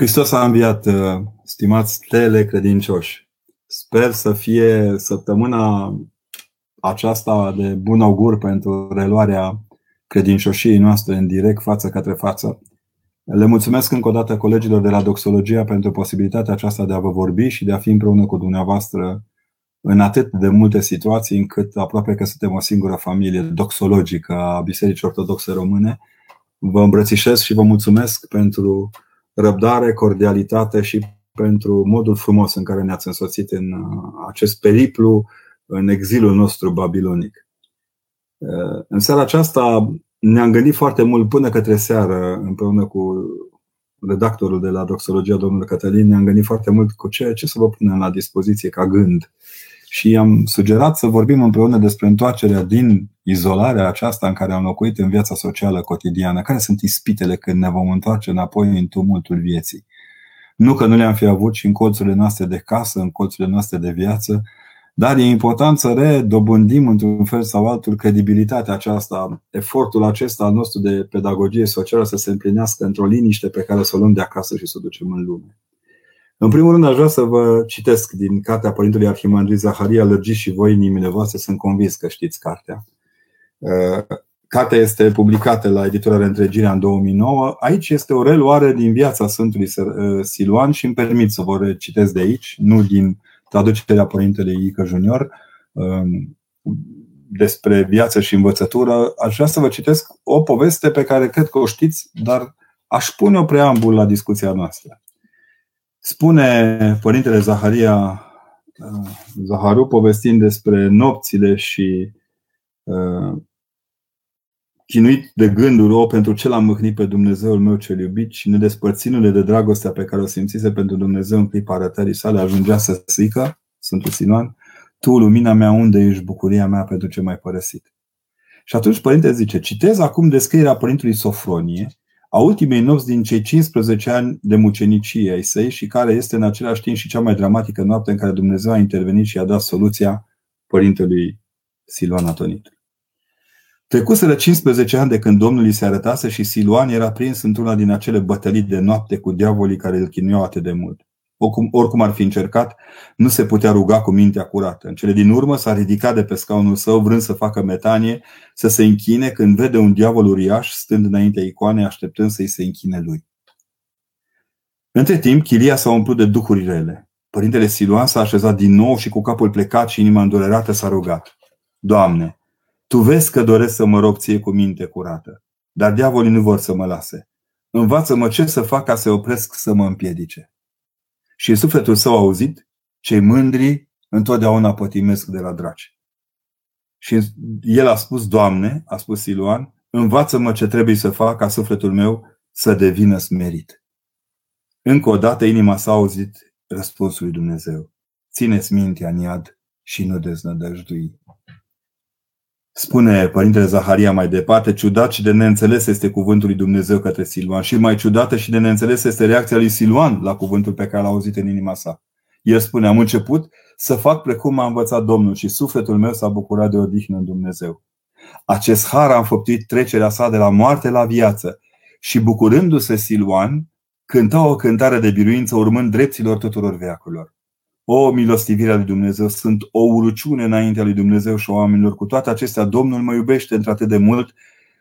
Hristos a înviat, uh, stimați telecredincioși. Sper să fie săptămâna aceasta de bun augur pentru reluarea credincioșiei noastre în direct, față către față. Le mulțumesc încă o dată colegilor de la Doxologia pentru posibilitatea aceasta de a vă vorbi și de a fi împreună cu dumneavoastră în atât de multe situații încât aproape că suntem o singură familie doxologică a Bisericii Ortodoxe Române. Vă îmbrățișez și vă mulțumesc pentru răbdare, cordialitate și pentru modul frumos în care ne-ați însoțit în uh, acest periplu în exilul nostru babilonic. Uh, în seara aceasta ne-am gândit foarte mult până către seară împreună cu redactorul de la Doxologia, domnul Cătălin, ne-am gândit foarte mult cu ce, ce să vă punem la dispoziție ca gând. Și am sugerat să vorbim împreună despre întoarcerea din izolarea aceasta în care am locuit în viața socială cotidiană. Care sunt ispitele când ne vom întoarce înapoi în tumultul vieții? Nu că nu le-am fi avut și în colțurile noastre de casă, în colțurile noastre de viață, dar e important să redobândim într-un fel sau altul credibilitatea aceasta, efortul acesta al nostru de pedagogie socială să se împlinească într-o liniște pe care să o luăm de acasă și să o ducem în lume. În primul rând, aș vrea să vă citesc din cartea Părintelui Arhimandrit Zaharia, Lărgiți și voi inimile voastre, sunt convins că știți cartea. Uh, cartea este publicată la editura Reîntregirea în 2009. Aici este o reluare din viața Sfântului uh, Siluan și îmi permit să vă citesc de aici, nu din traducerea Părintelui Ică Junior, um, despre viață și învățătură. Aș vrea să vă citesc o poveste pe care cred că o știți, dar aș pune o preambul la discuția noastră. Spune Părintele Zaharia uh, Zaharu povestind despre nopțile și uh, chinuit de gânduri, o, pentru ce l-am mâhnit pe Dumnezeul meu cel iubit și nedespărțindu-le de dragostea pe care o simțise pentru Dumnezeu în clipa arătării sale, ajungea să zică, Sfântul Sinuan, Tu, lumina mea, unde ești bucuria mea pentru ce m-ai părăsit? Și atunci Părintele zice, citez acum descrierea Părintelui Sofronie, a ultimei nopți din cei 15 ani de mucenicie ai săi și care este în același timp și cea mai dramatică noapte în care Dumnezeu a intervenit și a dat soluția Părintelui Siluan Atonit. Trecuseră 15 ani de când Domnul îi se arătase și Siluan era prins într-una din acele bătălii de noapte cu diavolii care îl chinuiau atât de mult. Oricum, oricum ar fi încercat, nu se putea ruga cu mintea curată. În cele din urmă s-a ridicat de pe scaunul său, vrând să facă metanie, să se închine când vede un diavol uriaș stând înaintea icoanei, așteptând să-i se închine lui. Între timp, chilia s-a umplut de duhuri rele. Părintele Siluan s-a așezat din nou și cu capul plecat și inima îndurerată s-a rugat. Doamne, Tu vezi că doresc să mă rog ție cu minte curată, dar diavolii nu vor să mă lase. Învață-mă ce să fac ca să opresc să mă împiedice. Și în sufletul său auzit, cei mândri întotdeauna pătimesc de la draci. Și el a spus, Doamne, a spus Siluan, învață-mă ce trebuie să fac ca sufletul meu să devină smerit. Încă o dată inima s-a auzit răspunsul lui Dumnezeu. Țineți mintea în iad și nu deznădăjdui. Spune Părintele Zaharia mai departe, ciudat și de neînțeles este cuvântul lui Dumnezeu către Siluan și mai ciudată și de neînțeles este reacția lui Siluan la cuvântul pe care l-a auzit în inima sa. El spune, am început să fac precum m-a învățat Domnul și sufletul meu s-a bucurat de odihnă în Dumnezeu. Acest har a înfăptuit trecerea sa de la moarte la viață și bucurându-se Siluan, cânta o cântare de biruință urmând dreptilor tuturor veacurilor. O, milostivirea lui Dumnezeu, sunt o urăciune înaintea lui Dumnezeu și oamenilor. Cu toate acestea, Domnul mă iubește într-atât de mult,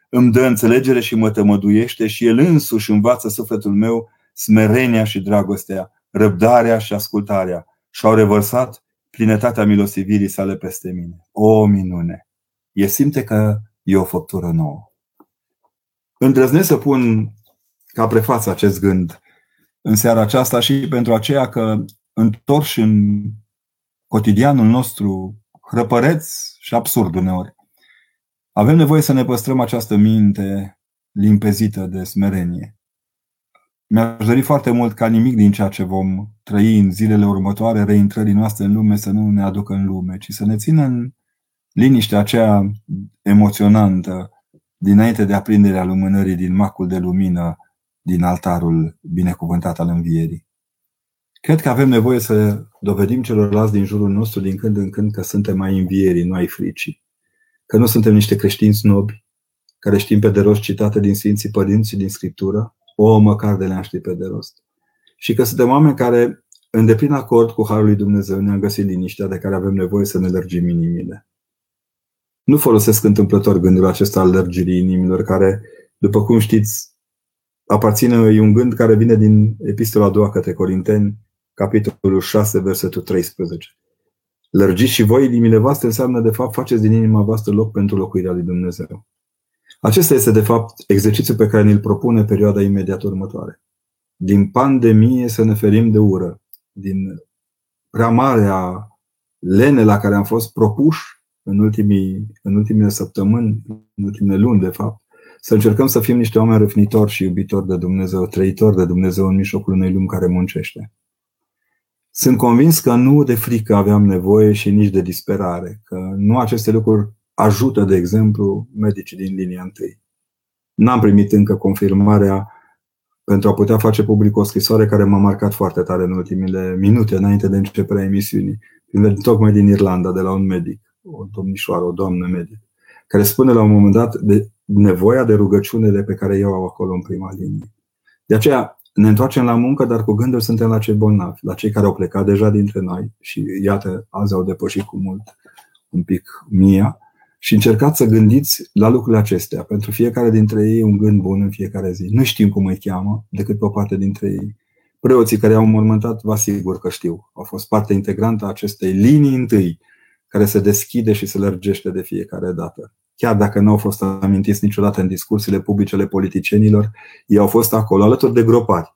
îmi dă înțelegere și mă tămăduiește și El însuși învață sufletul meu smerenia și dragostea, răbdarea și ascultarea și au revărsat plinătatea milostivirii sale peste mine. O minune! E simte că e o făptură nouă. Îndrăznesc să pun ca prefață acest gând în seara aceasta și pentru aceea că întorși în cotidianul nostru hrăpăreț și absurd uneori. Avem nevoie să ne păstrăm această minte limpezită de smerenie. Mi-aș dori foarte mult ca nimic din ceea ce vom trăi în zilele următoare, reintrării noastre în lume, să nu ne aducă în lume, ci să ne țină în liniștea aceea emoționantă dinainte de aprinderea lumânării din macul de lumină din altarul binecuvântat al învierii. Cred că avem nevoie să dovedim celorlalți din jurul nostru din când în când că suntem mai învierii, nu ai fricii. Că nu suntem niște creștinți snobi, care știm pe de rost citate din Sfinții Părinți și din Scriptură, o, măcar de le-am ști pe de rost. și că suntem oameni care, în deplin acord cu Harul lui Dumnezeu, ne-am găsit liniștea de care avem nevoie să ne lărgim inimile. Nu folosesc întâmplător gândul acesta al lărgirii inimilor, care, după cum știți, aparține, e un gând care vine din Epistola a doua către Corinteni, capitolul 6, versetul 13. Lărgiți și voi inimile voastre înseamnă, de fapt, faceți din inima voastră loc pentru locuirea lui Dumnezeu. Acesta este, de fapt, exercițiul pe care ne-l propune perioada imediat următoare. Din pandemie să ne ferim de ură, din prea marea lene la care am fost propuși în, ultimii, în ultimele săptămâni, în ultimele luni, de fapt, să încercăm să fim niște oameni răfnitori și iubitori de Dumnezeu, trăitori de Dumnezeu în mijlocul unei lumi care muncește. Sunt convins că nu de frică aveam nevoie și nici de disperare, că nu aceste lucruri ajută, de exemplu, medicii din linia întâi. N-am primit încă confirmarea pentru a putea face public o scrisoare care m-a marcat foarte tare în ultimele minute înainte de începerea emisiunii, tocmai din Irlanda, de la un medic, o domnișoară, o doamnă medic, care spune la un moment dat de nevoia de rugăciune de pe care eu au acolo în prima linie. De aceea ne întoarcem la muncă, dar cu gândul suntem la cei bolnavi, la cei care au plecat deja dintre noi și iată, azi au depășit cu mult un pic mia și încercați să gândiți la lucrurile acestea. Pentru fiecare dintre ei un gând bun în fiecare zi. Nu știm cum îi cheamă, decât pe o parte dintre ei. Preoții care au mormântat, vă asigur că știu. Au fost parte integrantă a acestei linii întâi, care se deschide și se lărgește de fiecare dată. Chiar dacă nu au fost amintiți niciodată în discursurile publice ale politicienilor, ei au fost acolo, alături de gropari,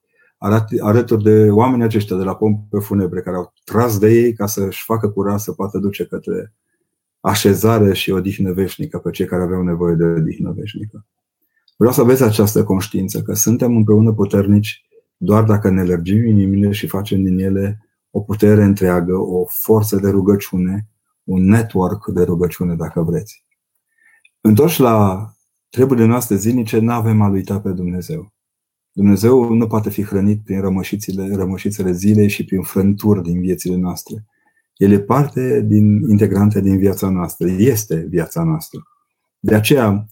alături de oamenii aceștia de la pompe funebre, care au tras de ei ca să-și facă curat să poată duce către așezare și odihnă veșnică pe cei care aveau nevoie de odihnă veșnică. Vreau să aveți această conștiință că suntem împreună puternici doar dacă ne lărgim inimile și facem din ele o putere întreagă, o forță de rugăciune, un network de rugăciune, dacă vreți. Întorși la treburile noastre zilnice, nu avem a uita pe Dumnezeu. Dumnezeu nu poate fi hrănit prin rămășițele, rămășițele zilei și prin frânturi din viețile noastre. El e parte din, integrantă din viața noastră. Este viața noastră. De aceea,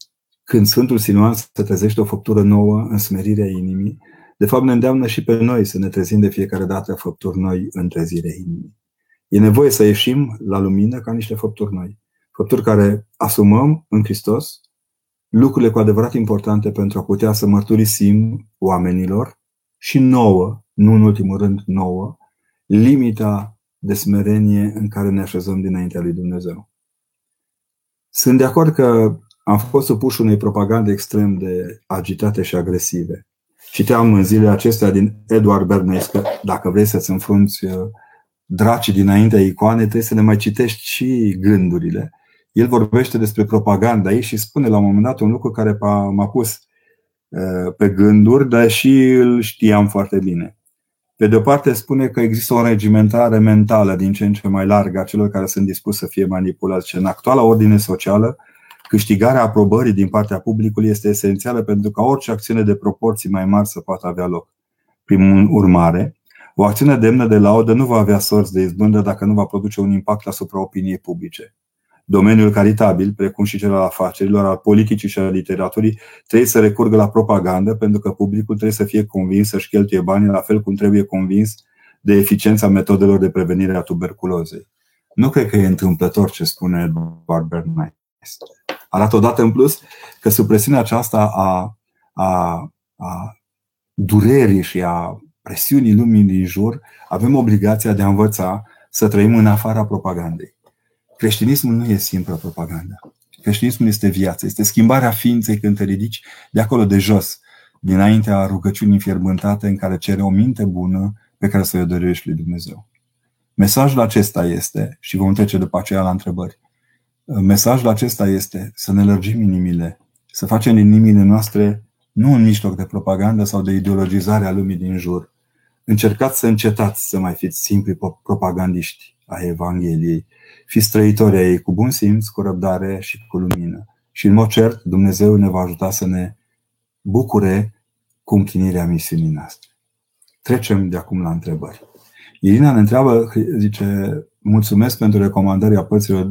când Sfântul Sinuan se trezește o făptură nouă în smerirea inimii, de fapt ne îndeamnă și pe noi să ne trezim de fiecare dată făpturi noi în trezirea inimii. E nevoie să ieșim la lumină ca niște făpturi noi. Făpturi care asumăm în Hristos lucrurile cu adevărat importante pentru a putea să mărturisim oamenilor și nouă, nu în ultimul rând nouă, limita de smerenie în care ne așezăm dinaintea lui Dumnezeu. Sunt de acord că am fost supuși unei propagande extrem de agitate și agresive. Citeam în zilele acestea din Edward Bernays că dacă vrei să-ți înfrunți uh, dracii dinaintea icoane, trebuie să le mai citești și gândurile. El vorbește despre propaganda aici și spune la un moment dat un lucru care m-a pus uh, pe gânduri, dar și îl știam foarte bine. Pe de o parte spune că există o regimentare mentală din ce în ce mai largă a celor care sunt dispuși să fie manipulați. Și în actuala ordine socială, câștigarea aprobării din partea publicului este esențială pentru ca orice acțiune de proporții mai mari să poată avea loc. Prin urmare, o acțiune demnă de laudă nu va avea sorți de izbândă dacă nu va produce un impact asupra opiniei publice. Domeniul caritabil, precum și cel al afacerilor, al politicii și al literaturii, trebuie să recurgă la propagandă pentru că publicul trebuie să fie convins să-și cheltuie banii la fel cum trebuie convins de eficiența metodelor de prevenire a tuberculozei. Nu cred că e întâmplător ce spune Edward Bernays. Arată odată în plus că supresiunea aceasta a, a, a durerii și a presiunii lumii din jur, avem obligația de a învăța să trăim în afara propagandei. Creștinismul nu e simplă propaganda. Creștinismul este viață, este schimbarea ființei când te ridici de acolo de jos, dinaintea rugăciunii fierbântate în care cere o minte bună pe care să o dorești lui Dumnezeu. Mesajul acesta este, și vom trece după aceea la întrebări, mesajul acesta este să ne lărgim inimile, să facem din inimile noastre nu un mijloc de propagandă sau de ideologizare a lumii din jur. Încercați să încetați să mai fiți simpli propagandiști a Evangheliei, Fiți trăitori ai ei cu bun simț, cu răbdare și cu lumină. Și în mod cert, Dumnezeu ne va ajuta să ne bucure cu împlinirea misiunii noastre. Trecem de acum la întrebări. Irina ne întreabă, zice, mulțumesc pentru recomandarea părților,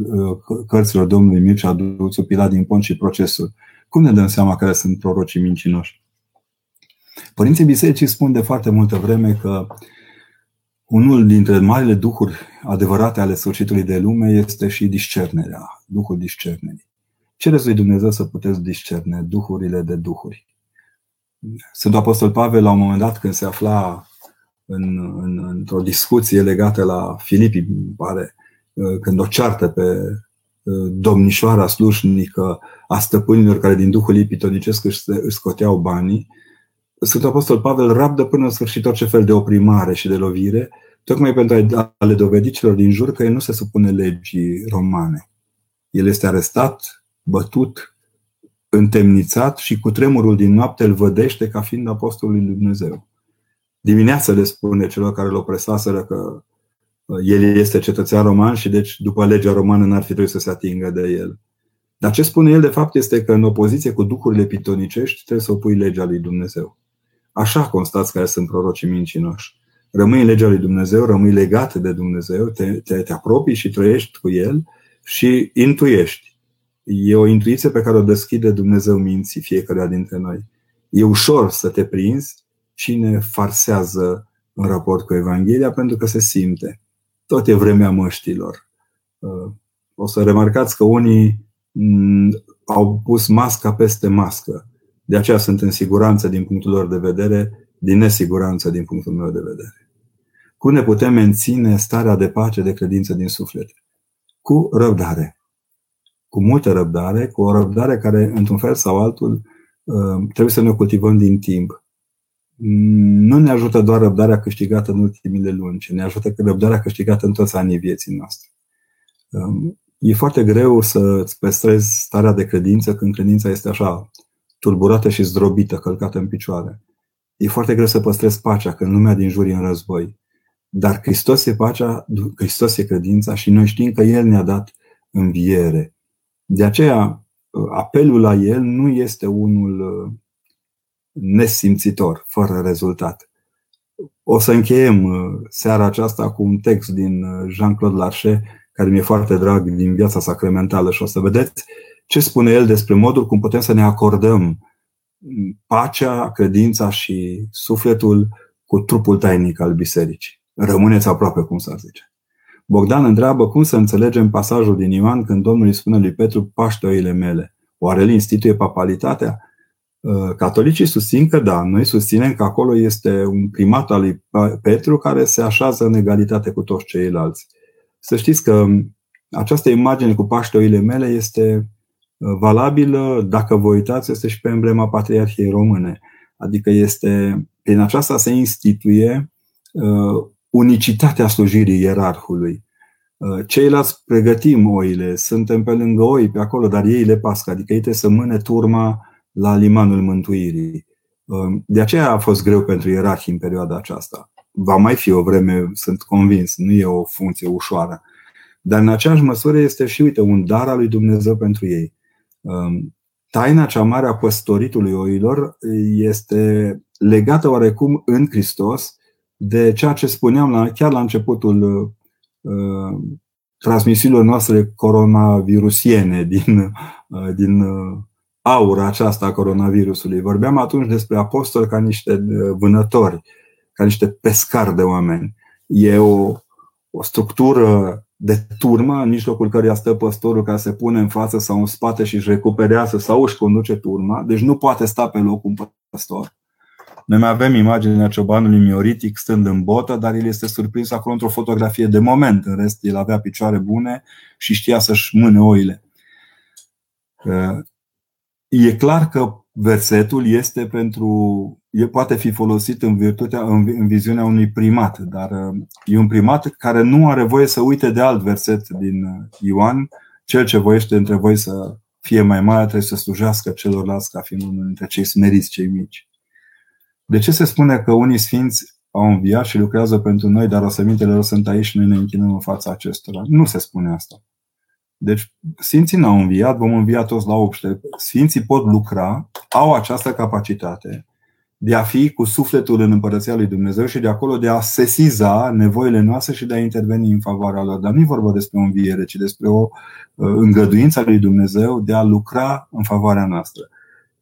cărților domnului Mircea Duțu, Pilat din Pont și Procesul. Cum ne dăm seama care sunt prorocii mincinoși? Părinții bisericii spun de foarte multă vreme că unul dintre marile duhuri adevărate ale sfârșitului de lume este și discernerea, duhul discernerii. Cereți lui Dumnezeu să puteți discerne duhurile de duhuri. Sfântul Apostol Pavel, la un moment dat, când se afla în, în, într-o discuție legată la Filipii, pare, când o ceartă pe domnișoara slușnică a stăpânilor care din Duhul Ipitonicesc își, își scoteau banii, Sfântul Apostol Pavel rabdă până în sfârșit orice fel de oprimare și de lovire, tocmai pentru a le dovedi celor din jur că el nu se supune legii romane. El este arestat, bătut, întemnițat și cu tremurul din noapte îl vădește ca fiind apostolul lui Dumnezeu. Dimineața le spune celor care îl opresaseră că uh, el este cetățean roman și deci după legea romană n-ar fi trebuit să se atingă de el. Dar ce spune el de fapt este că în opoziție cu duhurile pitonicești trebuie să opui legea lui Dumnezeu. Așa constați care sunt prorocii mincinoși. Rămâi în legea lui Dumnezeu, rămâi legat de Dumnezeu, te, te, te apropii și trăiești cu El și intuiești. E o intuiție pe care o deschide Dumnezeu minții fiecare dintre noi. E ușor să te prinzi cine farsează în raport cu Evanghelia pentru că se simte. Tot e vremea măștilor. Uh, o să remarcați că unii mm, au pus masca peste mască. De aceea sunt în siguranță din punctul lor de vedere, din nesiguranță din punctul meu de vedere. Cum ne putem menține starea de pace, de credință din suflet? Cu răbdare. Cu multă răbdare, cu o răbdare care, într-un fel sau altul, uh, trebuie să ne cultivăm din timp. Nu ne ajută doar răbdarea câștigată în ultimile luni, ci ne ajută răbdarea câștigată în toți anii vieții noastre. Um, e foarte greu să-ți păstrezi starea de credință când credința este așa tulburată și zdrobită, călcată în picioare. E foarte greu să păstrezi pacea când lumea din jur e în război. Dar Hristos e pacea, Hristos e credința și noi știm că El ne-a dat înviere. De aceea, apelul la El nu este unul uh, nesimțitor, fără rezultat. O să încheiem uh, seara aceasta cu un text din uh, Jean-Claude Larcher, care mi-e foarte drag din viața sacramentală și o să vedeți ce spune el despre modul cum putem să ne acordăm pacea, credința și sufletul cu trupul tainic al bisericii. Rămâneți aproape, cum s-ar zice. Bogdan întreabă cum să înțelegem pasajul din Ioan când Domnul îi spune lui Petru, paște oile mele. Oare el instituie papalitatea? Uh, catolicii susțin că da, noi susținem că acolo este un primat al lui Petru care se așează în egalitate cu toți ceilalți. Să știți că această imagine cu paște oile mele este valabilă, dacă vă uitați, este și pe emblema Patriarhiei Române. Adică este, prin aceasta se instituie uh, unicitatea slujirii ierarhului. Uh, ceilalți pregătim oile, suntem pe lângă oi, pe acolo, dar ei le pasc, adică ei trebuie să mâne turma la limanul mântuirii. Uh, de aceea a fost greu pentru ierarhii în perioada aceasta. Va mai fi o vreme, sunt convins, nu e o funcție ușoară. Dar în aceeași măsură este și, uite, un dar al lui Dumnezeu pentru ei. Um, taina cea mare a păstoritului oilor este legată oarecum în Hristos de ceea ce spuneam la, chiar la începutul uh, transmisiilor noastre coronavirusiene din, uh, din uh, aura aceasta a coronavirusului. Vorbeam atunci despre apostoli ca niște uh, vânători, ca niște pescari de oameni. E o, o structură de turmă, în mijlocul căreia stă păstorul care se pune în față sau în spate și își recuperează sau își conduce turma. Deci nu poate sta pe loc un păstor. Noi mai avem imaginea ciobanului mioritic stând în botă, dar el este surprins acolo într-o fotografie de moment. În rest, el avea picioare bune și știa să-și mâne oile. E clar că versetul este pentru e, poate fi folosit în, virtutea, în, în viziunea unui primat, dar e un primat care nu are voie să uite de alt verset din uh, Ioan, cel ce voiește între voi să fie mai mare trebuie să slujească celorlalți ca fiind unul dintre cei smeriți, cei mici. De ce se spune că unii sfinți au înviat și lucrează pentru noi, dar osămintele lor sunt aici și noi ne închinăm în fața acestora? Nu se spune asta. Deci, Sfinții n-au înviat, vom învia toți la obște. Sfinții pot lucra, au această capacitate de a fi cu sufletul în împărăția lui Dumnezeu și de acolo de a sesiza nevoile noastre și de a interveni în favoarea lor. Dar nu e vorba despre o înviere, ci despre o uh, îngăduință a lui Dumnezeu de a lucra în favoarea noastră.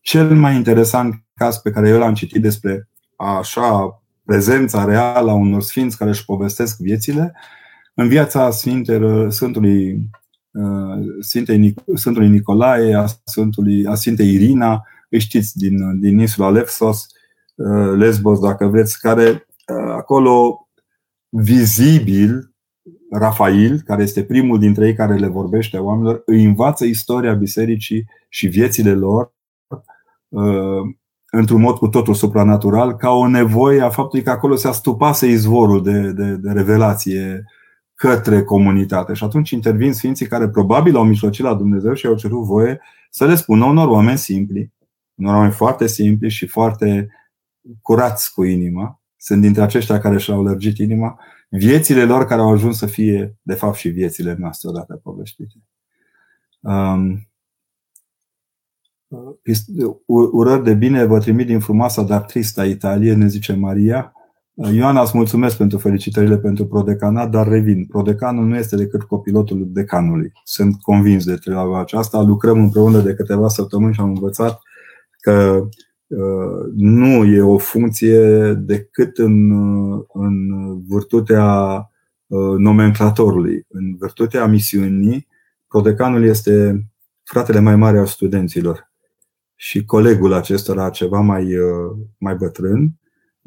cel mai interesant caz pe care eu l-am citit despre așa prezența reală a unor sfinți care își povestesc viețile, în viața Sfintelor, Sfântului, uh, Sfintei, Sfântului Nicolae, a, Sfântului, a Sfintei Irina, îi știți din, din insula Lefsos, uh, Lesbos, dacă vreți, care uh, acolo vizibil Rafael, care este primul dintre ei care le vorbește oamenilor, îi învață istoria bisericii și viețile lor într-un mod cu totul supranatural, ca o nevoie a faptului că acolo se astupase izvorul de, de, de revelație către comunitate. Și atunci intervin sfinții care probabil au mijlocit la Dumnezeu și au cerut voie să le spună unor oameni simpli, unor oameni foarte simpli și foarte curați cu inima, sunt dintre aceștia care și-au lărgit inima, viețile lor care au ajuns să fie, de fapt, și viețile noastre odată povestite. Um, urări de bine vă trimit din frumoasa, dar tristă Italie, ne zice Maria. Ioana, îți mulțumesc pentru felicitările pentru prodecanat, dar revin. Prodecanul nu este decât copilotul decanului. Sunt convins de treaba aceasta. Lucrăm împreună de câteva săptămâni și am învățat că uh, nu e o funcție decât în, în virtutea uh, nomenclatorului, în virtutea misiunii. Prodecanul este fratele mai mare al studenților și colegul acestora ceva mai, uh, mai bătrân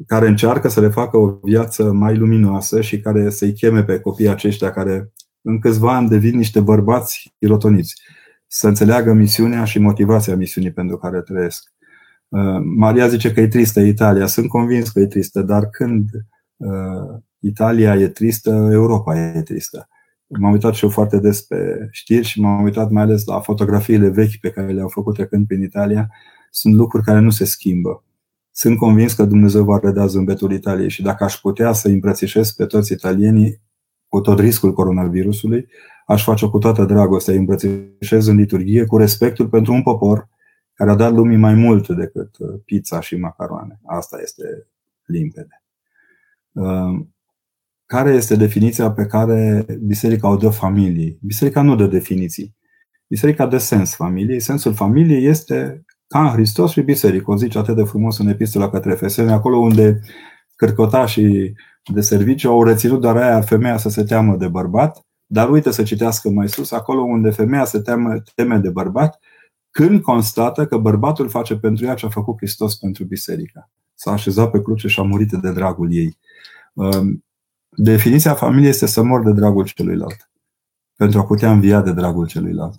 care încearcă să le facă o viață mai luminoasă și care să-i cheme pe copiii aceștia care în câțiva ani devin niște bărbați irotoniți, să înțeleagă misiunea și motivația misiunii pentru care trăiesc. Uh, Maria zice că e tristă Italia. Sunt convins că e tristă, dar când uh, Italia e tristă, Europa e tristă. M-am uitat și eu foarte des pe știri și m-am uitat mai ales la fotografiile vechi pe care le-au făcut trecând prin Italia. Sunt lucruri care nu se schimbă. Sunt convins că Dumnezeu va redea zâmbetul Italiei și dacă aș putea să îmbrățișez pe toți italienii cu tot riscul coronavirusului, aș face cu toată dragostea, îi îmbrățișez în liturghie cu respectul pentru un popor care a dat lumii mai mult decât uh, pizza și macaroane. Asta este limpede. Uh, care este definiția pe care biserica o dă familiei? Biserica nu dă definiții. Biserica dă sens familiei. Sensul familiei este ca în Hristos și biserică. O zice atât de frumos în epistola către Efeseni, acolo unde cărcotașii de serviciu au reținut doar aia femeia să se teamă de bărbat, dar uite să citească mai sus, acolo unde femeia se teme, teme de bărbat, când constată că bărbatul face pentru ea ce a făcut Hristos pentru biserică. S-a așezat pe cruce și a murit de dragul ei. Um, definiția familiei este să mor de dragul celuilalt, pentru a putea învia de dragul celuilalt.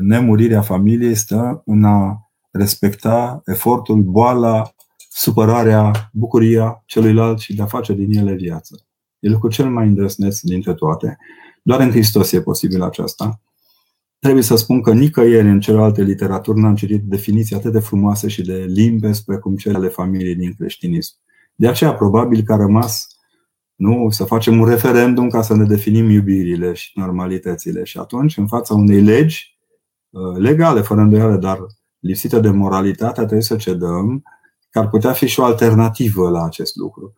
Nemurirea familiei stă în a respecta efortul, boala, supărarea, bucuria celuilalt și de a face din ele viață. E lucrul cel mai îndrăsneț dintre toate. Doar în Hristos e posibil aceasta. Trebuie să spun că nicăieri în celelalte literaturi n-am citit definiții atât de frumoase și de limpezi precum cele ale familiei din creștinism. De aceea, probabil că a rămas nu, să facem un referendum ca să ne definim iubirile și normalitățile. Și atunci, în fața unei legi uh, legale, fără îndoială, dar lipsită de moralitate, trebuie să cedăm că ar putea fi și o alternativă la acest lucru.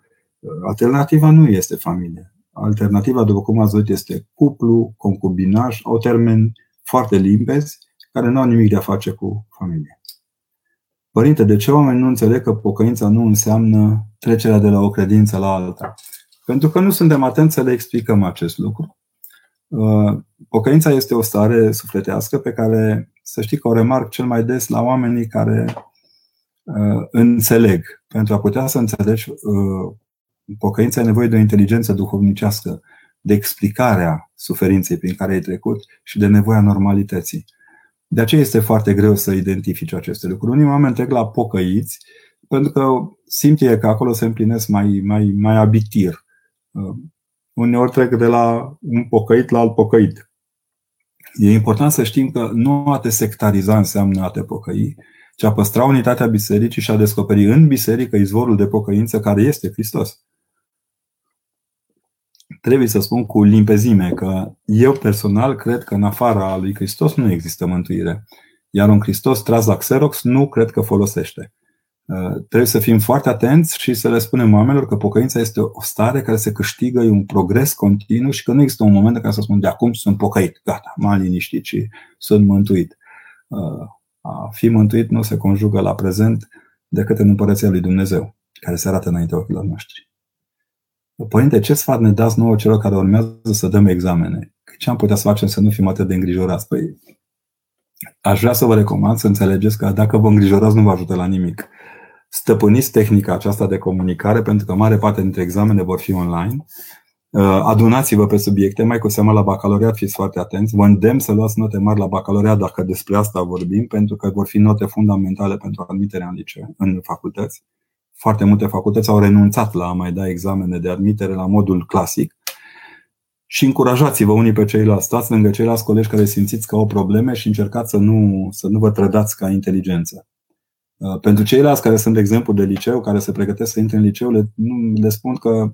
Alternativa nu este familie. Alternativa, după cum ați văzut, este cuplu, concubinaj, au termeni foarte limpezi care nu au nimic de a face cu familie. Părinte, de ce oamenii nu înțeleg că pocăința nu înseamnă trecerea de la o credință la alta? Pentru că nu suntem atenți să le explicăm acest lucru. Uh, pocăința este o stare sufletească pe care să știi că o remarc cel mai des la oamenii care uh, înțeleg. Pentru a putea să înțelegi uh, pocăința e nevoie de o inteligență duhovnicească, de explicarea suferinței prin care ai trecut și de nevoia normalității. De aceea este foarte greu să identifici aceste lucruri. Unii oameni trec la pocăiți pentru că simt e că acolo se împlinesc mai, mai, mai abitir. Uh, uneori trec de la un pocăit la alt pocăit. E important să știm că nu a te sectariza înseamnă a te pocăi, ci a păstra unitatea bisericii și a descoperi în biserică izvorul de pocăință care este Hristos. Trebuie să spun cu limpezime că eu personal cred că în afara lui Hristos nu există mântuire. Iar un Hristos tras la Xerox nu cred că folosește. Uh, trebuie să fim foarte atenți și să le spunem oamenilor că pocăința este o stare care se câștigă, e un progres continuu și că nu există un moment în care să spun de acum sunt pocăit, gata, m-am liniștit și sunt mântuit. Uh, A fi mântuit nu se conjugă la prezent decât în împărăția lui Dumnezeu, care se arată înainte ochilor noștri. Părinte, ce sfat ne dați nouă celor care urmează să dăm examene? Ce am putea să facem să nu fim atât de îngrijorați? Păi, aș vrea să vă recomand să înțelegeți că dacă vă îngrijorați nu vă ajută la nimic. Stăpâniți tehnica aceasta de comunicare, pentru că mare parte dintre examene vor fi online. Uh, adunați-vă pe subiecte, mai cu seama la bacalaureat fiți foarte atenți. Vă îndemn să luați note mari la bacalaureat dacă despre asta vorbim, pentru că vor fi note fundamentale pentru admiterea în liceu, în facultăți. Foarte multe facultăți au renunțat la a mai da examene de admitere la modul clasic și încurajați-vă unii pe ceilalți. Stați lângă ceilalți colegi care simțiți că au probleme și încercați să nu, să nu vă trădați ca inteligență. Uh, pentru ceilalți care sunt, de exemplu, de liceu, care se pregătesc să intre în liceu, le, nu, le spun că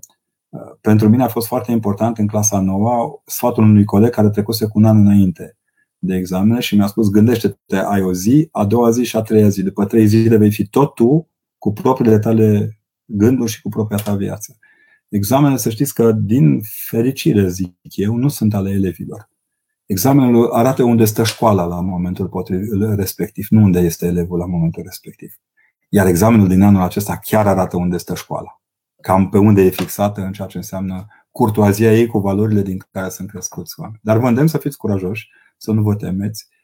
uh, pentru mine a fost foarte important în clasa nouă sfatul unui coleg care trecuse cu un an înainte de examene și mi-a spus gândește-te, ai o zi, a doua zi și a treia zi. După trei zile vei fi tot tu cu propriile tale gânduri și cu propria ta viață. Examenele, să știți că, din fericire, zic eu, nu sunt ale elevilor. Examenele arată unde stă școala la momentul respectiv, nu unde este elevul la momentul respectiv. Iar examenul din anul acesta chiar arată unde stă școala. Cam pe unde e fixată în ceea ce înseamnă curtoazia ei cu valorile din care sunt crescuți oameni. Dar vă îndemn să fiți curajoși, să nu vă temeți Uh,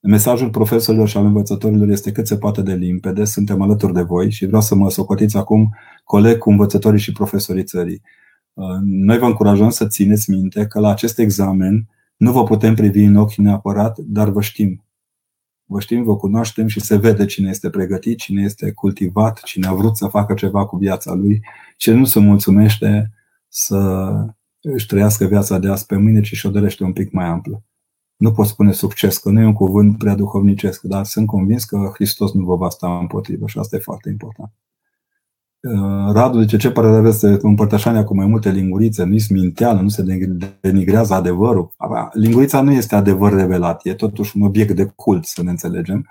mesajul profesorilor și al învățătorilor este cât se poate de limpede, suntem alături de voi și vreau să mă socotiți acum coleg cu învățătorii și profesorii țării. Uh, noi vă încurajăm să țineți minte că la acest examen nu vă putem privi în ochi neapărat, dar vă știm. Vă știm, vă cunoaștem și se vede cine este pregătit, cine este cultivat, cine a vrut să facă ceva cu viața lui, cine nu se mulțumește să își trăiască viața de azi pe mâine, ci și-o dorește un pic mai amplă nu pot spune succes, că nu e un cuvânt prea duhovnicesc, dar sunt convins că Hristos nu vă va sta împotrivă și asta e foarte important. Uh, Radu zice, ce părere aveți de împărtășania cu mai multe lingurițe? Nu-i sminteală, nu se denigrează adevărul. Lingurița nu este adevăr revelat, e totuși un obiect de cult, să ne înțelegem.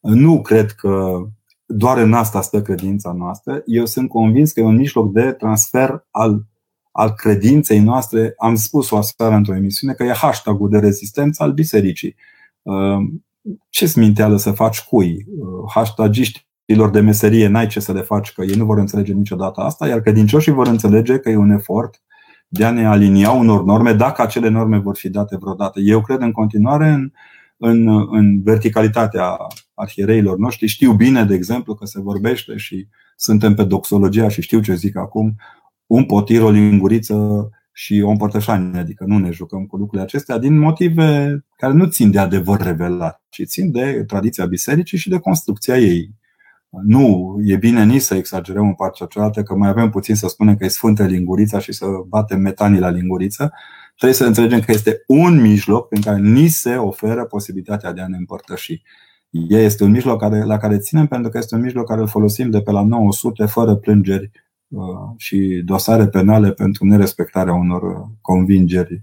Nu cred că doar în asta stă credința noastră. Eu sunt convins că e un mijloc de transfer al al credinței noastre, am spus-o aseară într-o emisiune, că e hashtag-ul de rezistență al bisericii. Uh, ce sminteală să faci cui? Uh, Hashtagiștilor de meserie n-ai ce să le faci, că ei nu vor înțelege niciodată asta, iar credincioșii vor înțelege că e un efort de a ne alinia unor norme, dacă acele norme vor fi date vreodată. Eu cred în continuare în, în, în verticalitatea arhiereilor noștri. Știu bine, de exemplu, că se vorbește și suntem pe doxologia și știu ce zic acum, un potir, o linguriță și o împărtășanie, adică nu ne jucăm cu lucrurile acestea din motive care nu țin de adevăr revelat, ci țin de tradiția bisericii și de construcția ei. Nu e bine nici să exagerăm în partea cealaltă, că mai avem puțin să spunem că e sfântă lingurița și să batem metanii la linguriță. Trebuie să înțelegem că este un mijloc în care ni se oferă posibilitatea de a ne împărtăși. Ea este un mijloc care, la care ținem pentru că este un mijloc care îl folosim de pe la 900 fără plângeri Uh, și dosare penale pentru nerespectarea unor uh, convingeri,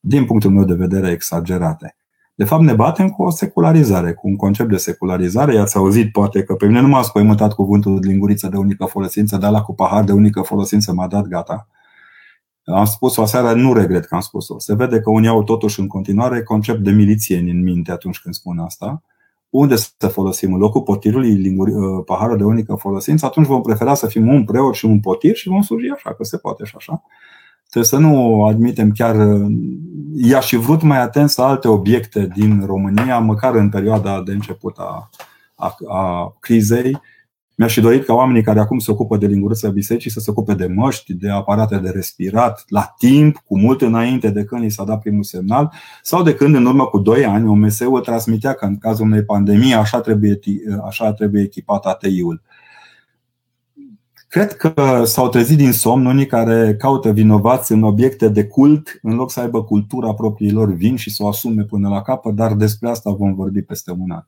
din punctul meu de vedere, exagerate. De fapt, ne batem cu o secularizare, cu un concept de secularizare. I-ați auzit, poate, că pe mine nu m-a spăimântat cuvântul de linguriță de unică folosință, dar la cu pahar de unică folosință m-a dat gata. Am spus-o aseară, nu regret că am spus-o. Se vede că unii au totuși în continuare concept de milițieni în minte atunci când spun asta unde să folosim în locul potirului linguri, uh, paharul de unică folosință, atunci vom prefera să fim un preot și un potir și vom sluji așa, că se poate și așa. Trebuie să nu admitem chiar. Uh, i și vrut mai atent să alte obiecte din România, măcar în perioada de început a, a, a crizei, mi-aș fi dorit ca oamenii care acum se ocupă de lingurița bisericii să se ocupe de măști, de aparate de respirat, la timp, cu mult înainte de când li s-a dat primul semnal, sau de când în urmă cu 2 ani OMS-ul transmitea că în cazul unei pandemii așa trebuie, așa trebuie echipat ATI-ul. Cred că s-au trezit din somn unii care caută vinovați în obiecte de cult, în loc să aibă cultura propriilor vin și să o asume până la capăt, dar despre asta vom vorbi peste un an.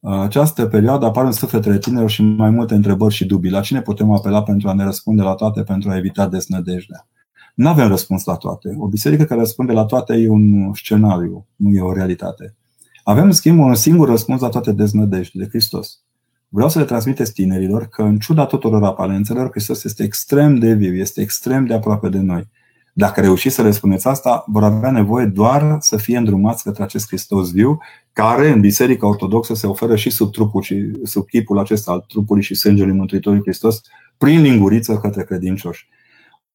Această perioadă apar în sufletele tinerilor și mai multe întrebări și dubii. La cine putem apela pentru a ne răspunde la toate, pentru a evita desnădejdea? Nu avem răspuns la toate. O biserică care răspunde la toate e un scenariu, nu e o realitate. Avem, în schimb, un singur răspuns la toate deznădejdile, de Hristos. Vreau să le transmiteți tinerilor că, în ciuda tuturor aparențelor, Hristos este extrem de viu, este extrem de aproape de noi. Dacă reușiți să le spuneți asta, vor avea nevoie doar să fie îndrumați către acest Hristos viu, care în Biserica Ortodoxă se oferă și sub trupul și sub chipul acesta al trupului și sângelui Mântuitorului Hristos, prin linguriță către credincioși.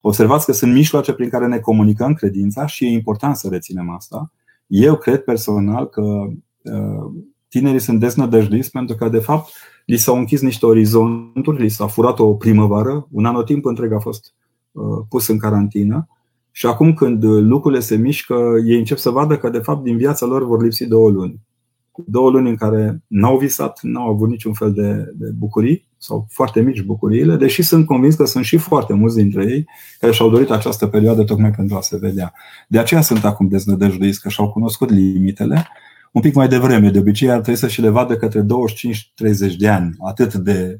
Observați că sunt mijloace prin care ne comunicăm credința și e important să reținem asta. Eu cred personal că uh, tinerii sunt deznădăjduiți pentru că, de fapt, li s-au închis niște orizonturi, li s-a furat o primăvară, un anotimp întreg a fost uh, pus în carantină și acum când lucrurile se mișcă, ei încep să vadă că de fapt din viața lor vor lipsi două luni. Două luni în care n-au visat, n-au avut niciun fel de, de bucurii sau foarte mici bucuriile, deși sunt convins că sunt și foarte mulți dintre ei care și-au dorit această perioadă tocmai pentru a se vedea. De aceea sunt acum deznădăjduiți că și-au cunoscut limitele un pic mai devreme. De obicei ar trebui să și le vadă către 25-30 de ani, atât de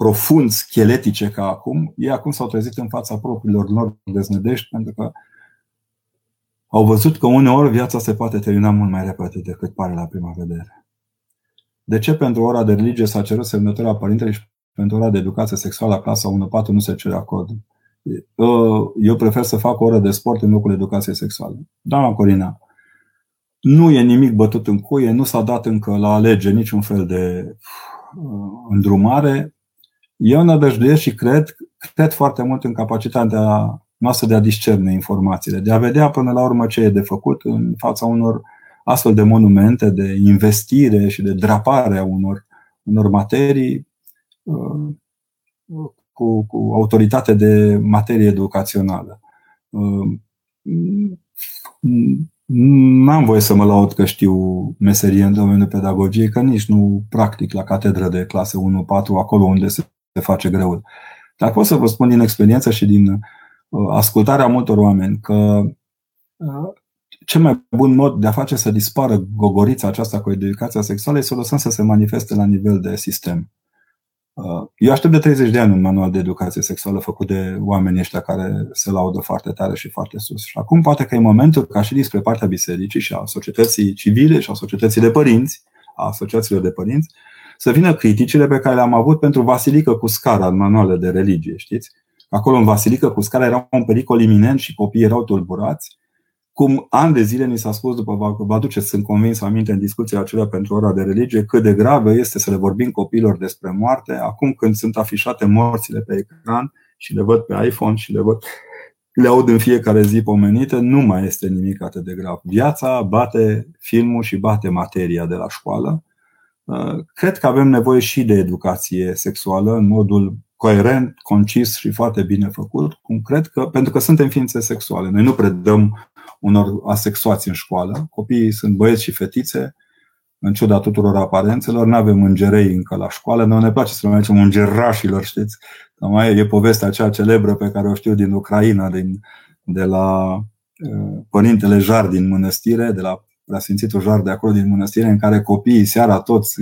profund scheletice ca acum, ei acum s-au trezit în fața propriilor lor deznădești pentru că au văzut că uneori viața se poate termina mult mai repede decât pare la prima vedere. De ce pentru ora de religie s-a cerut semnătura părintelui și pentru ora de educație sexuală la clasa 1-4 nu se cere acord? Eu prefer să fac o oră de sport în locul educației sexuale. Doamna Corina, nu e nimic bătut în cuie, nu s-a dat încă la alege niciun fel de uh, îndrumare. Eu nădăjduiesc și cred, cred foarte mult în capacitatea noastră de a discerne informațiile, de a vedea până la urmă ce e de făcut în fața unor astfel de monumente, de investire și de drapare a unor, unor materii uh, cu, cu autoritate de materie educațională. Uh, N-am voie să mă laud că știu meserie în domeniul pedagogiei, că nici nu practic la catedră de clase 1-4, acolo unde se face greul. Dar pot să vă spun din experiență și din uh, ascultarea multor oameni că uh, cel mai bun mod de a face să dispară gogorița aceasta cu educația sexuală este să o lăsăm să se manifeste la nivel de sistem. Uh, eu aștept de 30 de ani un manual de educație sexuală făcut de oamenii ăștia care se laudă foarte tare și foarte sus. Și acum poate că e momentul ca și dinspre partea bisericii și a societății civile și a societății de părinți, a asociațiilor de părinți, să vină criticile pe care le-am avut pentru Vasilică cu scara în manuale de religie, știți? Acolo în Vasilică cu scara era un pericol iminent și copiii erau tulburați cum ani de zile ni s-a spus, după vă aduceți, sunt convins aminte în discuția acelea pentru ora de religie, cât de gravă este să le vorbim copiilor despre moarte, acum când sunt afișate morțile pe ecran și le văd pe iPhone și le văd le aud în fiecare zi pomenite, nu mai este nimic atât de grav. Viața bate filmul și bate materia de la școală. Cred că avem nevoie și de educație sexuală în modul coerent, concis și foarte bine făcut, cum cred că, pentru că suntem ființe sexuale. Noi nu predăm unor asexuați în școală. Copiii sunt băieți și fetițe, în ciuda tuturor aparențelor, nu avem îngerei încă la școală, noi ne place să le zicem îngerașilor, știți? Mai e povestea aceea celebră pe care o știu din Ucraina, din, de la uh, Părintele Jar din mănăstire, de la Preasfințitul Jar de acolo din mănăstire, în care copiii seara toți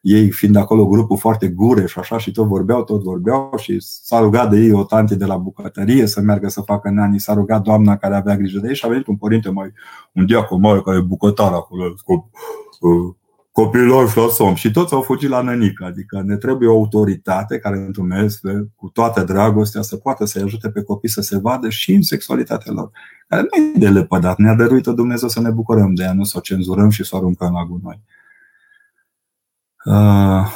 ei fiind acolo grupul foarte gure și așa și tot vorbeau, tot vorbeau și s-a rugat de ei o tante de la bucătărie să meargă să facă nani, s-a rugat doamna care avea grijă de ei și a venit un părinte mai, un diacon mai care e bucătar acolo, cu, copilor și la somn. Și toți au fugit la nănică, adică ne trebuie o autoritate care întrunesc cu toată dragostea să poată să-i ajute pe copii să se vadă și în sexualitatea lor, care nu e de lepădat, ne-a dăruit Dumnezeu să ne bucurăm de ea, nu să o cenzurăm și să o aruncăm la gunoi. Uh,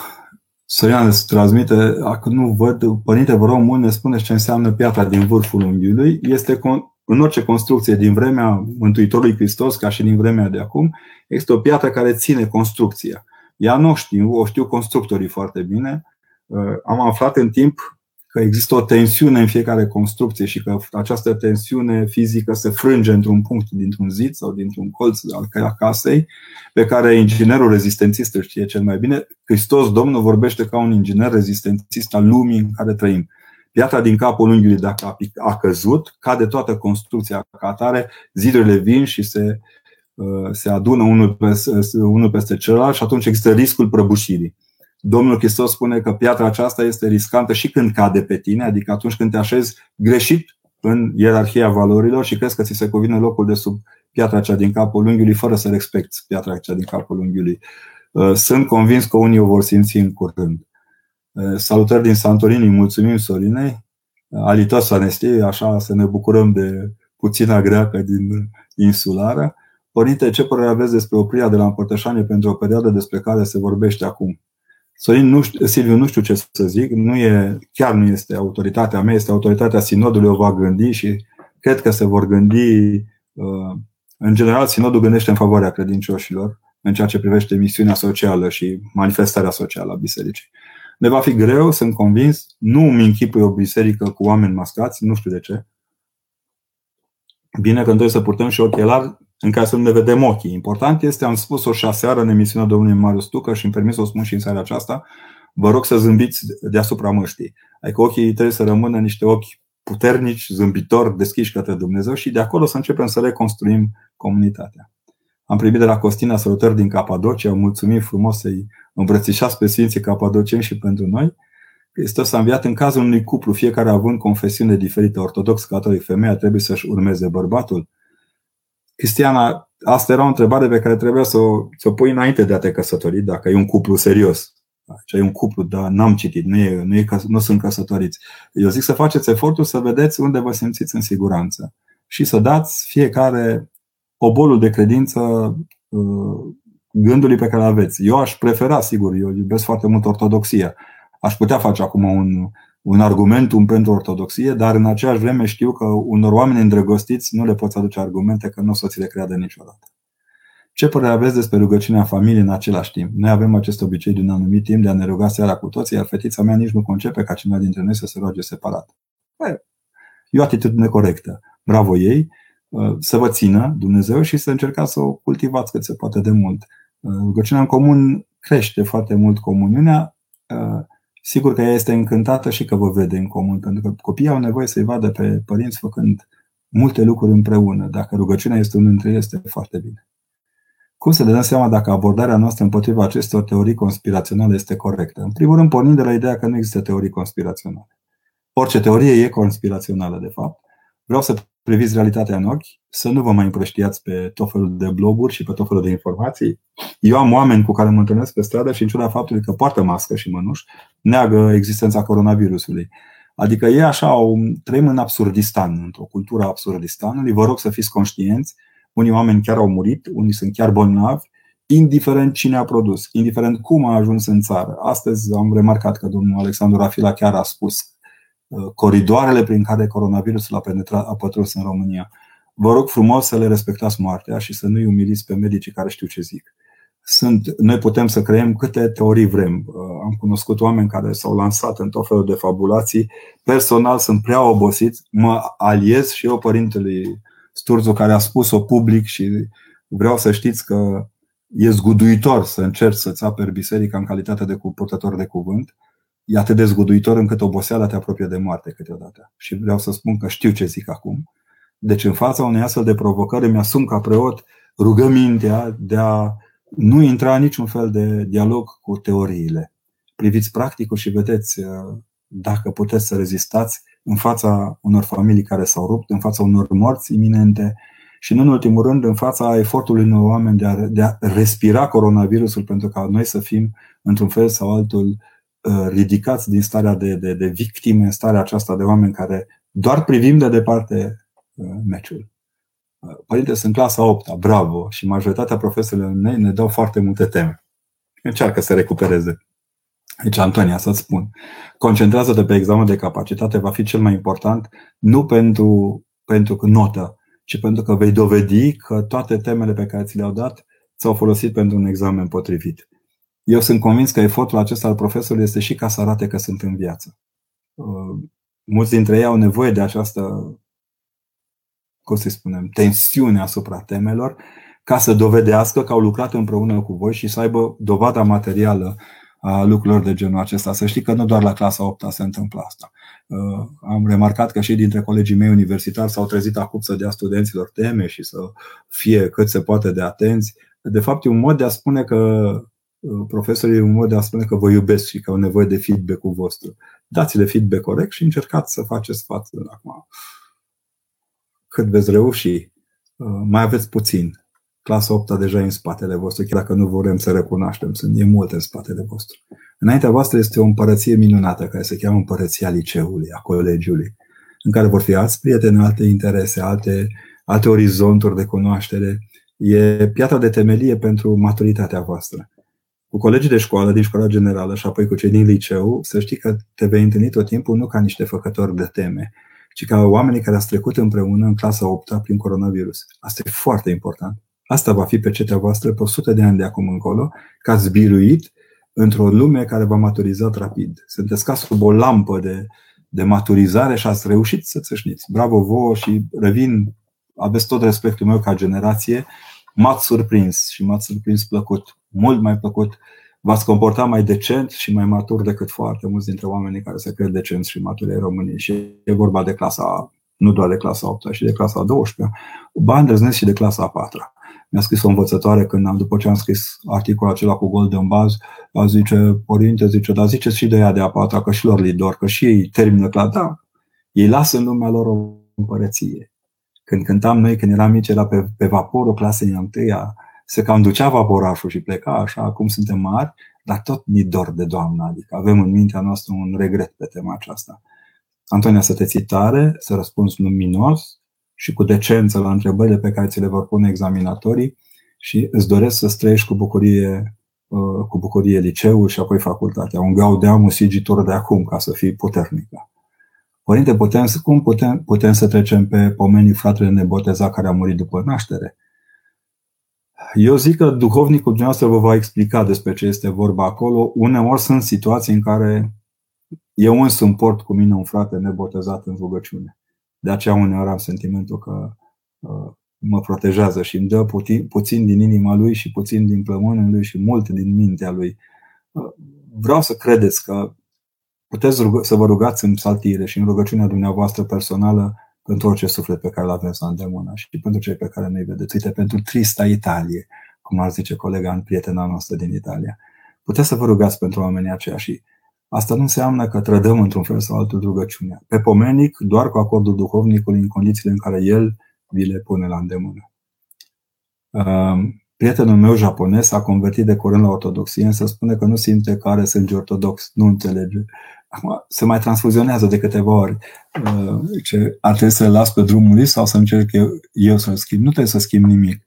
Sorian îți transmite, acum nu văd, părinte, vă rog mult, ne spuneți ce înseamnă piatra din vârful unghiului. Este în orice construcție din vremea Mântuitorului Hristos, ca și din vremea de acum, este o piatră care ține construcția. Ea nu o știu, o știu constructorii foarte bine. Uh, am aflat în timp că există o tensiune în fiecare construcție și că această tensiune fizică se frânge într-un punct dintr-un zid sau dintr-un colț al casei, pe care inginerul rezistențist îl știe cel mai bine. Hristos, Domnul, vorbește ca un inginer rezistențist al lumii în care trăim. Piatra din capul unghiului, dacă a căzut, cade toată construcția ca atare, zidurile vin și se, uh, se adună unul peste, unul peste celălalt și atunci există riscul prăbușirii. Domnul Hristos spune că piatra aceasta este riscantă și când cade pe tine, adică atunci când te așezi greșit în ierarhia valorilor și crezi că ți se cuvine locul de sub piatra cea din capul unghiului fără să respecti piatra cea din capul unghiului. Uh, sunt convins că unii o vor simți în curând. Uh, salutări din Santorini, mulțumim Sorinei. alitos anestie, așa să ne bucurăm de puțina greacă din insulară. Părinte, ce părere aveți despre oprirea de la împărtășanie pentru o perioadă despre care se vorbește acum? Sorin, nu știu, Silviu, nu știu ce să zic, nu e, chiar nu este autoritatea mea, este autoritatea Sinodului, o va gândi și cred că se vor gândi. Uh, în general, Sinodul gândește în favoarea credincioșilor în ceea ce privește misiunea socială și manifestarea socială a bisericii. Ne va fi greu, sunt convins, nu îmi închipui o biserică cu oameni mascați, nu știu de ce. Bine că trebuie să purtăm și ochelari în care să nu ne vedem ochii. Important este, am spus-o și aseară în emisiunea domnului Marius Tucă și îmi permis să o spun și în seara aceasta, vă rog să zâmbiți deasupra măștii. Adică ochii trebuie să rămână niște ochi puternici, zâmbitori, deschiși către Dumnezeu și de acolo să începem să reconstruim comunitatea. Am primit de la Costina salutări din Capadocia, mulțumim frumos să-i îmbrățișați pe Sfinții Capadoceni și pentru noi. Hristos a înviat în cazul unui cuplu, fiecare având confesiune diferită, ortodox, catolic, femeia trebuie să-și urmeze bărbatul. Cristiana, asta era o întrebare pe care trebuia să o, să o pui înainte de a te căsători, dacă e un cuplu serios. Ce e un cuplu, dar n-am citit, nu, e, nu, e, nu sunt căsătoriți. Eu zic să faceți efortul să vedeți unde vă simțiți în siguranță și să dați fiecare obolul de credință uh, gândului pe care îl aveți. Eu aș prefera, sigur, eu iubesc foarte mult ortodoxia. Aș putea face acum un, un argumentum pentru ortodoxie, dar în aceeași vreme știu că unor oameni îndrăgostiți nu le poți aduce argumente că nu o să ți le creadă niciodată. Ce părere aveți despre rugăciunea familiei în același timp? Noi avem acest obicei de un anumit timp de a ne ruga seara cu toții, iar fetița mea nici nu concepe ca cineva dintre noi să se roage separat. E o atitudine corectă. Bravo ei, să vă țină Dumnezeu și să încercați să o cultivați cât se poate de mult. Rugăciunea în comun crește foarte mult comuniunea. Sigur că ea este încântată și că vă vede în comun, pentru că copiii au nevoie să-i vadă pe părinți făcând multe lucruri împreună. Dacă rugăciunea este unul dintre ele, este foarte bine. Cum să ne dăm seama dacă abordarea noastră împotriva acestor teorii conspiraționale este corectă? În primul rând, pornind de la ideea că nu există teorii conspiraționale. Orice teorie e conspirațională, de fapt. Vreau să priviți realitatea în ochi, să nu vă mai împrăștiați pe tot felul de bloguri și pe tot felul de informații. Eu am oameni cu care mă întâlnesc pe stradă și în ciuda faptului că poartă mască și mănuși, neagă existența coronavirusului. Adică e așa, trăim în absurdistan, într-o cultură absurdistanului. Vă rog să fiți conștienți, unii oameni chiar au murit, unii sunt chiar bolnavi, indiferent cine a produs, indiferent cum a ajuns în țară. Astăzi am remarcat că domnul Alexandru Rafila chiar a spus Uh, coridoarele prin care coronavirusul a, penetrat, a pătruns în România. Vă rog frumos să le respectați moartea și să nu-i umiliți pe medicii care știu ce zic. Sunt, noi putem să creăm câte teorii vrem. Uh, am cunoscut oameni care s-au lansat în tot felul de fabulații. Personal sunt prea obosit. Mă aliez și eu părintele Sturzu care a spus-o public și vreau să știți că e zguduitor să încerci să-ți aperi biserica în calitate de purtător de cuvânt e atât de zguduitor încât oboseala te apropie de moarte câteodată. Și vreau să spun că știu ce zic acum. Deci în fața unei astfel de provocări îmi asum ca preot rugămintea de a nu intra în niciun fel de dialog cu teoriile. Priviți practicul și vedeți uh, dacă puteți să rezistați în fața unor familii care s-au rupt, în fața unor morți iminente și, nu în ultimul rând, în fața efortului unor oameni de a, de a respira coronavirusul pentru ca noi să fim, într-un fel sau altul, Uh, ridicați din starea de, de, de victime în starea aceasta de oameni care doar privim de departe uh, meciul. Uh, părinte, sunt clasa 8 bravo, și majoritatea profesorilor mei ne dau foarte multe teme. Încearcă să recupereze. Deci, Antonia, să-ți spun, concentrează-te pe examen de capacitate, va fi cel mai important, nu pentru, pentru că notă, ci pentru că vei dovedi că toate temele pe care ți le-au dat ți-au folosit pentru un examen potrivit. Eu sunt convins că efortul acesta al profesorului este și ca să arate că sunt în viață. Uh, mulți dintre ei au nevoie de această, cum să spunem, tensiune asupra temelor ca să dovedească că au lucrat împreună cu voi și să aibă dovada materială a lucrurilor de genul acesta. Să știi că nu doar la clasa 8 se întâmplă asta. Uh, am remarcat că și dintre colegii mei universitari s-au trezit acum să dea studenților teme și să fie cât se poate de atenți. De fapt, e un mod de a spune că Uh, profesorii un mod de a spune că vă iubesc și că au nevoie de feedback-ul vostru. Dați-le feedback corect și încercați să faceți față acum. Cât veți reuși, uh, mai aveți puțin. Clasa 8 deja e în spatele vostru, chiar dacă nu vrem să recunoaștem, sunt e multe în spatele vostru. Înaintea voastră este o împărăție minunată care se cheamă Împărăția Liceului, a Colegiului. în care vor fi alți prieteni, alte interese, alte, alte orizonturi de cunoaștere. E piatra de temelie pentru maturitatea voastră. Cu colegii de școală, din școala generală și apoi cu cei din liceu, să știi că te vei întâlni tot timpul nu ca niște făcători de teme, ci ca oamenii care ați trecut împreună în clasa 8 prin coronavirus. Asta e foarte important. Asta va fi pe cetea voastră pe 100 de ani de acum încolo, că ați biruit într-o lume care v-a maturizat rapid. Sunteți ca sub o lampă de, de maturizare și ați reușit să țâșniți. Bravo vouă și revin, aveți tot respectul meu ca generație, m-ați surprins și m-ați surprins plăcut, mult mai plăcut. V-ați comportat mai decent și mai matur decât foarte mulți dintre oamenii care se cred decenți și maturi în România. Și e vorba de clasa, nu doar de clasa 8 și de clasa 12, ba îndrăznesc și de clasa 4 mi-a scris o învățătoare când am, după ce am scris articolul acela cu Golden Buzz, a zice, părinte, zice, dar ziceți și de ea de a patra, că și lor li dor, că și ei termină clar. Da, ei lasă în lumea lor o împărăție. Când cântam noi, când eram mici, era pe, pe vaporul clasei întâia, se cam ducea vaporașul și pleca așa, acum suntem mari, dar tot ni dor de Doamna, adică avem în mintea noastră un regret pe tema aceasta. Antonia, să te ții tare, să răspunzi luminos, și cu decență la întrebările pe care ți le vor pune examinatorii și îți doresc să trăiești cu bucurie, uh, cu bucurie liceul și apoi facultatea. Un gaudeam usigitor de acum ca să fii puternică. Părinte, putem, cum putem, putem să trecem pe pomenii fratele nebotezat care a murit după naștere? Eu zic că duhovnicul dumneavoastră vă va explica despre ce este vorba acolo. Uneori sunt situații în care eu însumi port cu mine un frate nebotezat în rugăciune. De aceea uneori am sentimentul că uh, mă protejează și îmi dă puțin, puțin din inima lui și puțin din plămânul lui și mult din mintea lui. Uh, vreau să credeți că puteți să vă rugați în saltire și în rugăciunea dumneavoastră personală pentru orice suflet pe care îl avem să îndemână și pentru cei pe care nu-i vedeți. Uite, pentru trista Italie, cum ar zice colega în prietena noastră din Italia. Puteți să vă rugați pentru oamenii aceia și Asta nu înseamnă că trădăm într-un fel sau altul rugăciunea. Pe pomenic, doar cu acordul duhovnicului în condițiile în care el vi le pune la îndemână. Prietenul meu japonez a convertit de curând la ortodoxie, însă spune că nu simte că are sânge ortodox, nu înțelege. Acum se mai transfuzionează de câteva ori. Ce ar trebui să-l las pe drumul lui sau să încerc eu, eu să-l schimb? Nu trebuie să schimb nimic.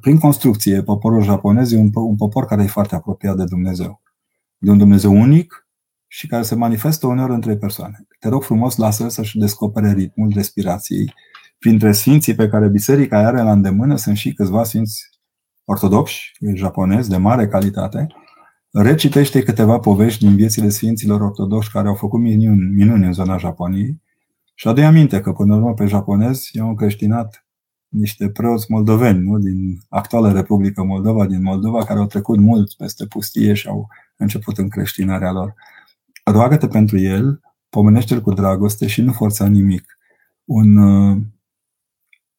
Prin construcție, poporul japonez e un, un popor care e foarte apropiat de Dumnezeu. E un Dumnezeu unic, și care se manifestă uneori între persoane. Te rog frumos, lasă să-și descopere ritmul respirației. Printre sfinții pe care biserica are la îndemână sunt și câțiva sfinți ortodoxi, japonezi, de mare calitate. Recitește câteva povești din viețile sfinților ortodoxi care au făcut minuni, minuni în zona Japoniei și adu aminte că până la urmă pe japonezi i-au încreștinat niște preoți moldoveni nu? din actuala Republică Moldova, din Moldova, care au trecut mult peste pustie și au început încreștinarea lor. Roagă-te pentru el, pomenește-l cu dragoste și nu forța nimic. Un, uh,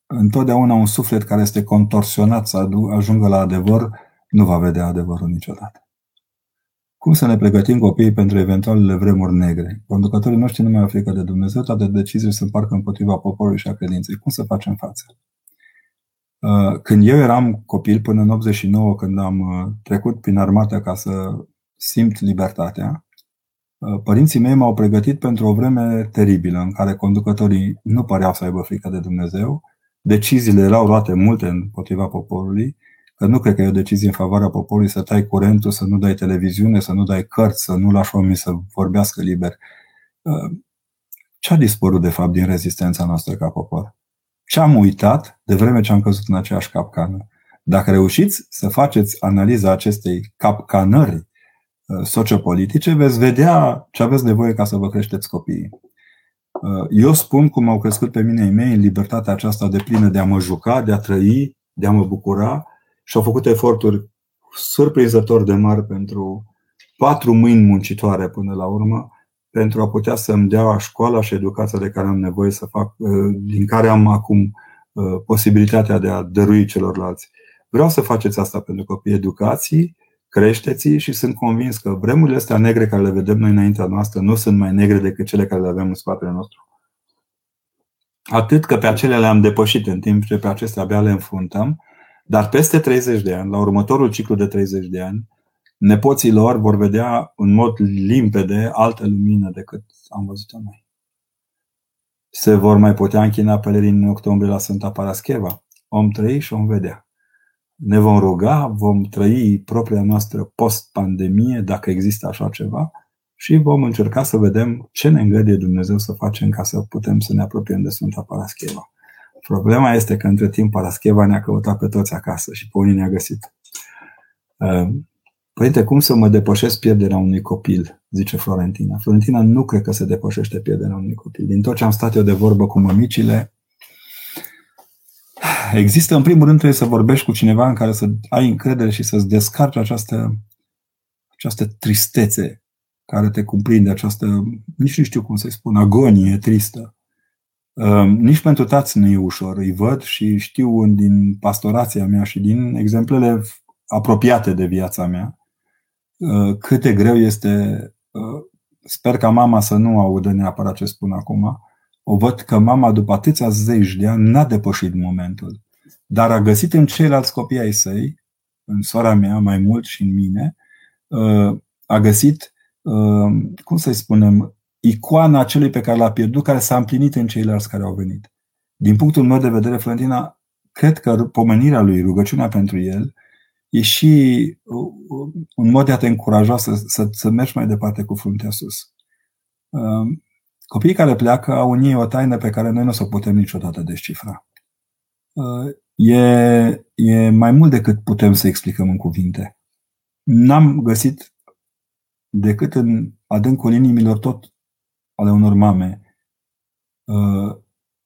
întotdeauna un suflet care este contorsionat să ajungă la adevăr nu va vedea adevărul niciodată. Cum să ne pregătim copiii pentru eventualele vremuri negre? Conducătorii noștri nu mai au frică de Dumnezeu, toate deciziile se împarcă împotriva poporului și a credinței. Cum să facem față? Uh, când eu eram copil, până în 89, când am uh, trecut prin armată ca să simt libertatea, Uh, părinții mei m-au pregătit pentru o vreme teribilă în care conducătorii nu păreau să aibă frică de Dumnezeu, deciziile erau luate multe împotriva poporului, că nu cred că e o decizie în favoarea poporului să tai curentul, să nu dai televiziune, să nu dai cărți, să nu lași oamenii să vorbească liber. Uh, ce a dispărut de fapt din rezistența noastră ca popor? Ce am uitat de vreme ce am căzut în aceeași capcană? Dacă reușiți să faceți analiza acestei capcanări Uh, sociopolitice, veți vedea ce aveți nevoie ca să vă creșteți copiii. Uh, eu spun cum au crescut pe mine ei mei în libertatea aceasta de plină de a mă juca, de a trăi, de a mă bucura și au făcut eforturi surprinzător de mari pentru patru mâini muncitoare până la urmă, pentru a putea să-mi dea școala și educația de care am nevoie să fac, uh, din care am acum posibilitatea de a dărui celorlalți. Vreau să faceți asta pentru copii educații, creșteți și sunt convins că vremurile astea negre care le vedem noi înaintea noastră nu sunt mai negre decât cele care le avem în spatele nostru. Atât că pe acele le-am depășit în timp ce pe acestea abia le înfruntăm, dar peste 30 de ani, la următorul ciclu de 30 de ani, nepoții lor vor vedea în mod limpede altă lumină decât am văzut-o noi. Se vor mai putea închina pelerini în octombrie la Sfânta Parascheva? Om trăi și om vedea. Ne vom ruga, vom trăi propria noastră post-pandemie, dacă există așa ceva, și vom încerca să vedem ce ne îngăduie Dumnezeu să facem ca să putem să ne apropiem de Sfânta Parascheva. Problema este că între timp Parascheva ne-a căutat pe toți acasă și pe unii ne-a găsit. Ehm, Părinte, cum să mă depășesc pierderea unui copil? Zice Florentina. Florentina nu cred că se depășește pierderea unui copil. Din tot ce am stat eu de vorbă cu mămicile, există, în primul rând, trebuie să vorbești cu cineva în care să ai încredere și să-ți descarci această, această tristețe care te cuprinde, această, nici nu știu cum să-i spun, agonie tristă. Ehm, nici pentru tați nu e ușor. Îi văd și știu din pastorația mea și din exemplele apropiate de viața mea Uh, cât de greu este, uh, sper ca mama să nu audă neapărat ce spun acum, o văd că mama după atâția zeci de ani n-a depășit momentul, dar a găsit în ceilalți copii ai săi, în sora mea mai mult și în mine, uh, a găsit, cum să-i spunem, icoana celui pe care l-a pierdut, care s-a împlinit în ceilalți care au venit. Din punctul meu de vedere, Florentina, cred că pomenirea lui, rugăciunea pentru el, e și un mod de a te încuraja să, să, să mergi mai departe cu fruntea sus. Um, copiii care pleacă au în ei o taină pe care noi nu o să putem niciodată descifra. Uh, e, e mai mult decât putem să explicăm în cuvinte. N-am găsit decât în adâncul inimilor tot ale unor mame uh,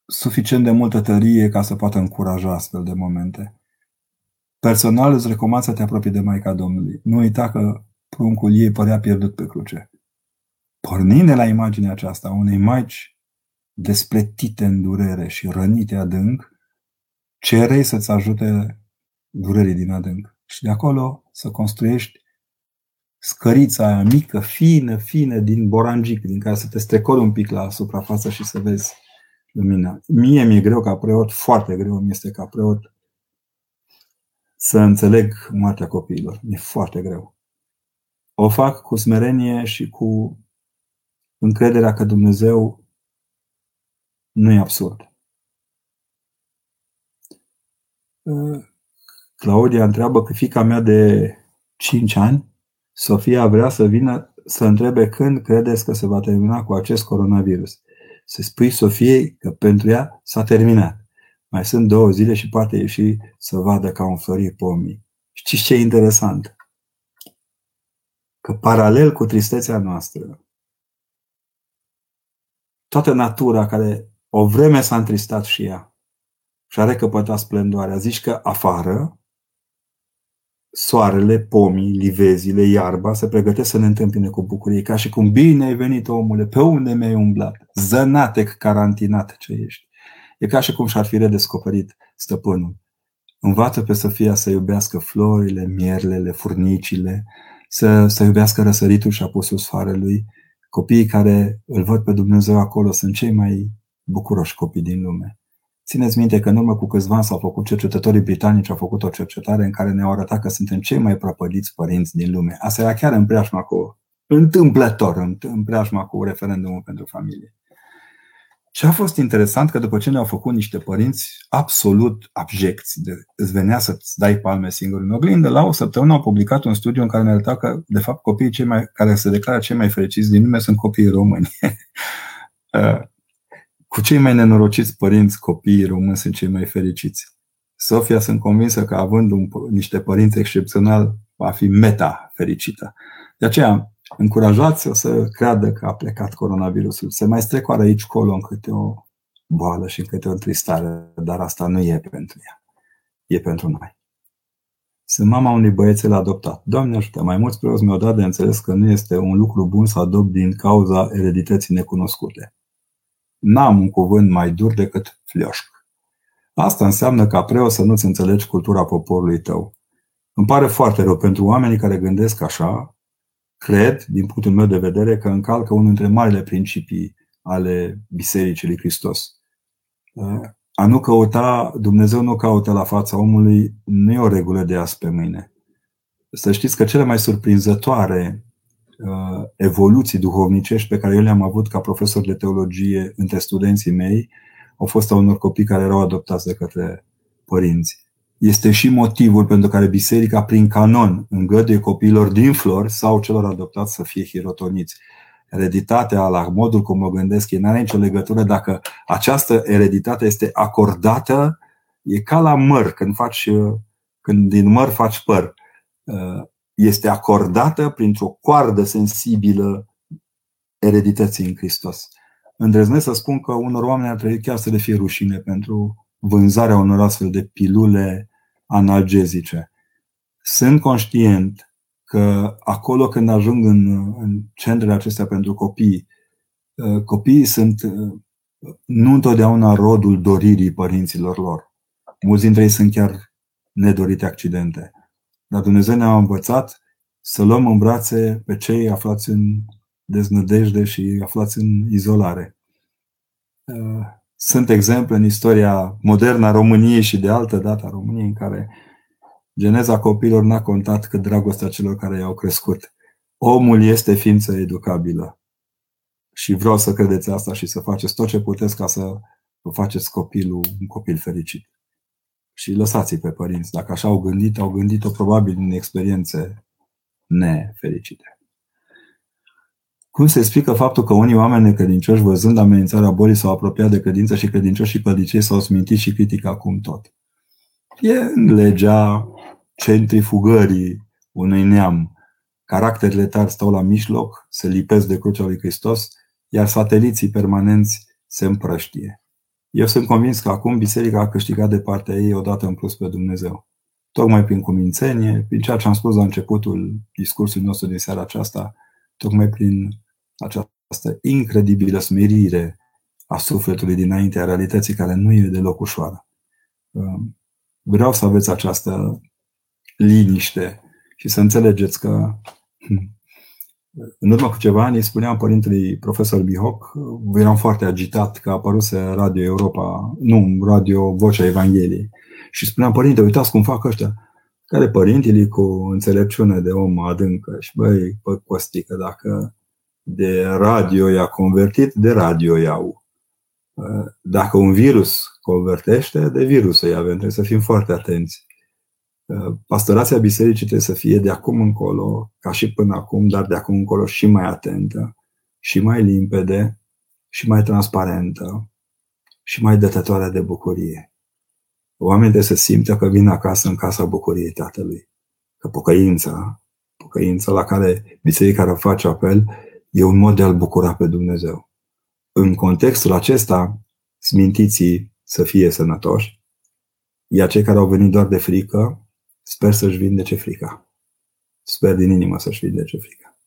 suficient de multă tărie ca să poată încuraja astfel de momente. Personal îți recomand să te apropii de Maica Domnului. Nu uita că pruncul ei părea pierdut pe cruce. Pornind de la imaginea aceasta, unei maici despletite în durere și rănite adânc, cerei să-ți ajute durerii din adânc. Și de acolo să construiești scărița aia mică, fină, fină, din borangic, din care să te strecori un pic la suprafață și să vezi lumina. Mie mi-e greu ca preot, foarte greu mi este ca preot să înțeleg moartea copiilor. E foarte greu. O fac cu smerenie și cu încrederea că Dumnezeu nu e absurd. Claudia întreabă că fica mea de 5 ani, Sofia vrea să vină să întrebe când credeți că se va termina cu acest coronavirus. Să spui Sofiei că pentru ea s-a terminat. Mai sunt două zile și poate ieși să vadă ca un florit pomii. Știți ce e interesant? Că paralel cu tristețea noastră, toată natura care o vreme s-a întristat și ea și a recăpătat splendoarea, zici că afară soarele, pomii, livezile, iarba se pregătesc să ne întâmpine cu bucurie, ca și cum bine ai venit omule, pe unde mi-ai umblat, zănatec carantinat ce ești. E ca și cum și-ar fi redescoperit stăpânul. Învață pe Sofia să iubească florile, mierlele, furnicile, să, să iubească răsăritul și apusul soarelui. Copiii care îl văd pe Dumnezeu acolo sunt cei mai bucuroși copii din lume. Țineți minte că în urmă cu câțiva ani s-au făcut cercetătorii britanici, au făcut o cercetare în care ne-au arătat că suntem cei mai prăpădiți părinți din lume. Asta era chiar în preajma cu, întâmplător, în preajma cu referendumul pentru familie. Ce a fost interesant că după ce ne-au făcut niște părinți absolut abjecți, de, îți venea să-ți dai palme singur în oglindă, la o săptămână au publicat un studiu în care ne arăta că, de fapt, copiii cei mai, care se declară cei mai fericiți din lume sunt copiii români. Uh, cu cei mai nenorociți părinți, copiii români sunt cei mai fericiți. Sofia sunt convinsă că având un, niște părinți excepțional, va fi meta fericită. De aceea, încurajați o să creadă că a plecat coronavirusul. Se mai strecoară aici colo în câte o boală și în câte o întristare, dar asta nu e pentru ea. E pentru noi. Sunt mama unui băiețel adoptat. Doamne ajută, mai mulți preoți mi-au dat de înțeles că nu este un lucru bun să adopt din cauza eredității necunoscute. N-am un cuvânt mai dur decât flioșc. Asta înseamnă ca preot să nu-ți înțelegi cultura poporului tău. Îmi pare foarte rău pentru oamenii care gândesc așa, cred, din punctul meu de vedere, că încalcă unul dintre marile principii ale Bisericii lui Hristos. A nu căuta, Dumnezeu nu caută la fața omului, nu e o regulă de azi pe mâine. Să știți că cele mai surprinzătoare uh, evoluții duhovnicești pe care eu le-am avut ca profesor de teologie între studenții mei au fost a unor copii care erau adoptați de către părinți. Este și motivul pentru care biserica, prin canon, îngăduie copiilor din flori sau celor adoptați să fie hirotoniți. Ereditatea, la modul cum o gândesc, nu are nicio legătură dacă această ereditate este acordată, e ca la măr, când, faci, când din măr faci păr. Este acordată printr-o coardă sensibilă eredității în Hristos îndrăznesc să spun că unor oameni ar trebui chiar să le fie rușine pentru vânzarea unor astfel de pilule analgezice. Sunt conștient că acolo când ajung în, în centrele acestea pentru copii, uh, copiii sunt uh, nu întotdeauna rodul doririi părinților lor. Mulți dintre ei sunt chiar nedorite accidente. Dar Dumnezeu ne-a învățat să luăm în brațe pe cei aflați în deznădejde și aflați în izolare. Uh, sunt exemple în istoria modernă a României și de altă dată a României în care geneza copiilor n-a contat cât dragostea celor care i-au crescut. Omul este ființă educabilă. Și vreau să credeți asta și să faceți tot ce puteți ca să vă faceți copilul un copil fericit. Și lăsați-i pe părinți. Dacă așa au gândit, au gândit-o probabil în experiențe nefericite. Cum se explică faptul că unii oameni necredincioși, văzând amenințarea bolii, s-au apropiat de credință și credincioși și pădicei s-au smintit și critică acum tot? E în legea centrifugării unui neam. Caracterele tari stau la mijloc, se lipesc de crucea lui Hristos, iar sateliții permanenți se împrăștie. Eu sunt convins că acum biserica a câștigat de partea ei odată în plus pe Dumnezeu. Tocmai prin cumințenie, prin ceea ce am spus la începutul discursului nostru din seara aceasta, tocmai prin această incredibilă smerire a sufletului dinaintea realității care nu e deloc ușoară. Um, vreau să aveți această liniște și să înțelegeți că hmm, în urmă cu ceva ani spuneam părintelui profesor Bihoc, eram foarte agitat că a apărut Radio Europa, nu, Radio Vocea Evangheliei. Și spuneam, părinte, uitați cum fac ăștia. Care părintele cu înțelepciune de om adâncă. Și băi, bă, Costică, dacă de radio i-a convertit, de radio iau. Dacă un virus convertește, de virus îi avem. Trebuie să fim foarte atenți. Pastorația bisericii trebuie să fie de acum încolo, ca și până acum, dar de acum încolo și mai atentă, și mai limpede, și mai transparentă, și mai dătătoare de bucurie. Oamenii trebuie să simtă că vin acasă în casa bucuriei Tatălui. Că pocăința, pocăința la care biserica care face apel, e un mod de a-L bucura pe Dumnezeu. În contextul acesta, smintiții să fie sănătoși, iar cei care au venit doar de frică, sper să-și vindece frica. Sper din inimă să-și vindece frica.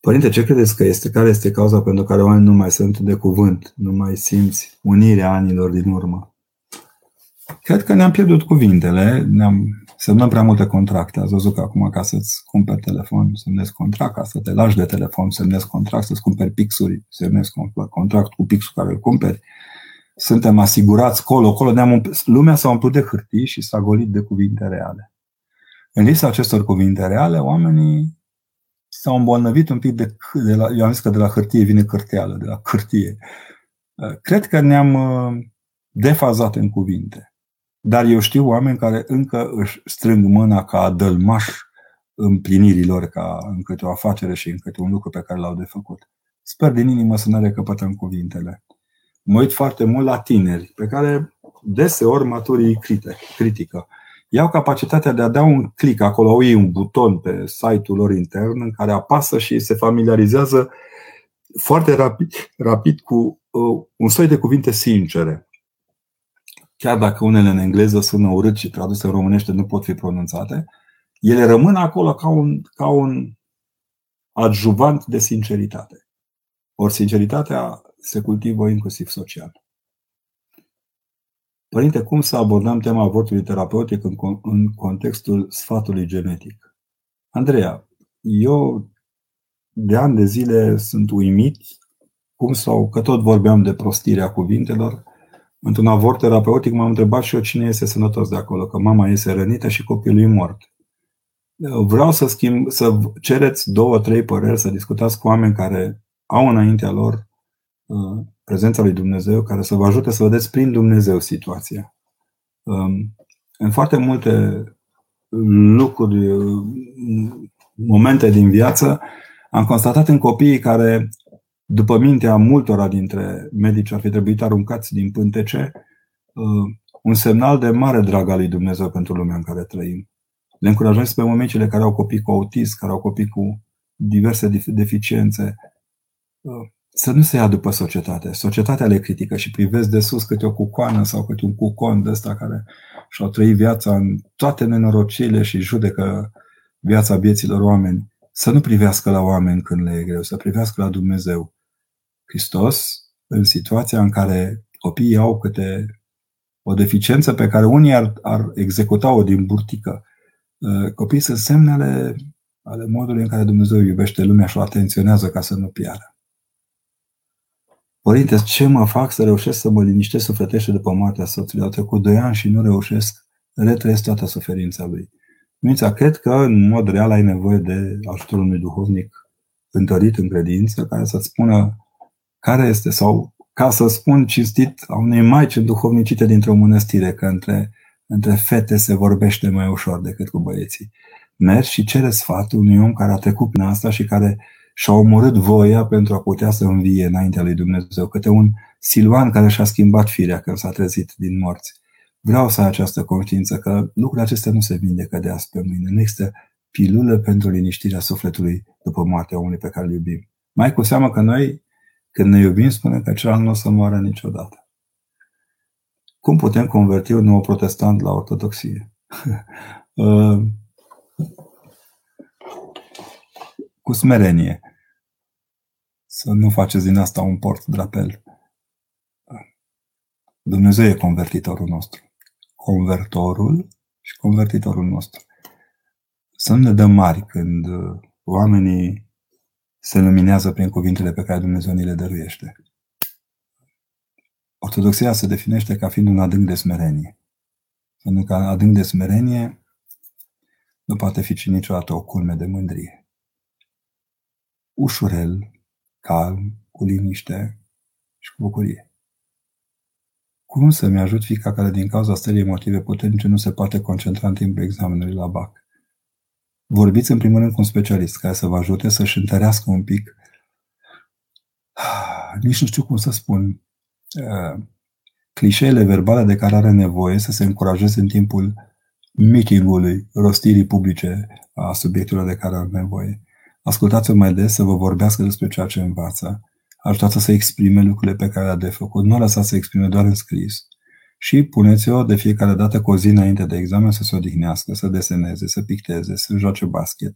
Părinte, ce credeți că este? Care este cauza pentru care oamenii nu mai sunt de cuvânt, nu mai simți unirea anilor din urmă? Cred că ne-am pierdut cuvintele, ne-am semnăm prea multe contracte. Ați văzut că acum ca să-ți cumperi telefon, semnezi contract, ca să te lași de telefon, semnezi contract, să-ți cumperi pixuri, semnezi contract cu pixul care îl cumperi. Suntem asigurați colo, colo. Ne-am lumea s-a umplut de hârtii și s-a golit de cuvinte reale. În lista acestor cuvinte reale, oamenii s-au îmbolnăvit un pic de, de la, eu am zis că de la hârtie vine cârteală, de la hârtie. Cred că ne-am uh, defazat în cuvinte. Dar eu știu oameni care încă își strâng mâna ca dălmaș împlinirilor, ca în câte o afacere și în câte un lucru pe care l-au de făcut. Sper din inimă să ne recăpătăm cuvintele. Mă uit foarte mult la tineri, pe care deseori maturii critică. Iau capacitatea de a da un click acolo, au ei un buton pe site-ul lor intern în care apasă și se familiarizează foarte rapid, rapid cu uh, un soi de cuvinte sincere chiar dacă unele în engleză sună urât și traduse în românește nu pot fi pronunțate, ele rămân acolo ca un, ca un adjuvant de sinceritate. Ori sinceritatea se cultivă inclusiv social. Părinte, cum să abordăm tema avortului terapeutic în, în contextul sfatului genetic? Andreea, eu de ani de zile sunt uimit cum sau că tot vorbeam de prostirea cuvintelor Într-un avort terapeutic m-am întrebat și eu cine este sănătos de acolo, că mama este rănită și copilul e mort. Vreau să schimb, să cereți două, trei păreri, să discutați cu oameni care au înaintea lor uh, prezența lui Dumnezeu, care să vă ajute să vedeți prin Dumnezeu situația. Um, în foarte multe lucruri, uh, momente din viață, am constatat în copiii care, după mintea multora dintre medici, ar fi trebuit aruncați din pântece, uh, un semnal de mare drag al lui Dumnezeu pentru lumea în care trăim. Le încurajez pe mămicile care au copii cu autism, care au copii cu diverse deficiențe, uh, să nu se ia după societate. Societatea le critică și privesc de sus câte o cucoană sau câte un cucon de ăsta care și-au trăit viața în toate nenorociile și judecă viața vieților oameni. Să nu privească la oameni când le e greu, să privească la Dumnezeu. Hristos, în situația în care copiii au câte o deficiență pe care unii ar, ar executa-o din burtică, uh, copiii sunt semne ale, ale modului în care Dumnezeu iubește lumea și o atenționează ca să nu piară. Părinte, ce mă fac să reușesc să mă liniștesc sufletește după moartea soțului? Au trecut doi ani și nu reușesc, retrăiesc toată suferința lui. Mința, cred că în mod real ai nevoie de ajutorul unui duhovnic întărit în credință, care să-ți spună care este, sau ca să spun cinstit, a unei maici duhovnicite dintr-o mănăstire, că între, între fete se vorbește mai ușor decât cu băieții. Mergi și cere sfatul unui om care a trecut prin asta și care și-a omorât voia pentru a putea să învie înaintea lui Dumnezeu, câte un Silvan care și-a schimbat firea când s-a trezit din morți. Vreau să ai această conștiință că lucrurile acestea nu se vindecă de azi pe mâine. Nu există pilulă pentru liniștirea sufletului după moartea omului pe care îl iubim. Mai cu seamă că noi, când ne iubim, spunem că celălalt nu o să moară niciodată. Cum putem converti un nou protestant la ortodoxie? Uh, cu smerenie. Să nu faceți din asta un port drapel. Dumnezeu e convertitorul nostru. Convertorul și convertitorul nostru. Să nu ne dăm mari când oamenii se luminează prin cuvintele pe care Dumnezeu ni le dăruiește. Ortodoxia se definește ca fiind un adânc de smerenie. Pentru că adânc de smerenie nu poate fi niciodată o culme de mândrie ușurel, calm, cu liniște și cu bucurie. Cum să-mi ajut fica care din cauza stării emotive puternice nu se poate concentra în timpul examenului la BAC? Vorbiți în primul rând cu un specialist care să vă ajute să-și întărească un pic nici nu știu cum să spun uh, clișeele verbale de care are nevoie să se încurajeze în timpul meetingului, rostirii publice a subiectelor de care are nevoie. Ascultați-o mai des să vă vorbească despre ceea ce învață. Ajutați-o să exprime lucrurile pe care le-a de făcut. Nu lăsați să exprime doar în scris. Și puneți-o de fiecare dată cu o zi înainte de examen să se odihnească, să deseneze, să picteze, să joace basket,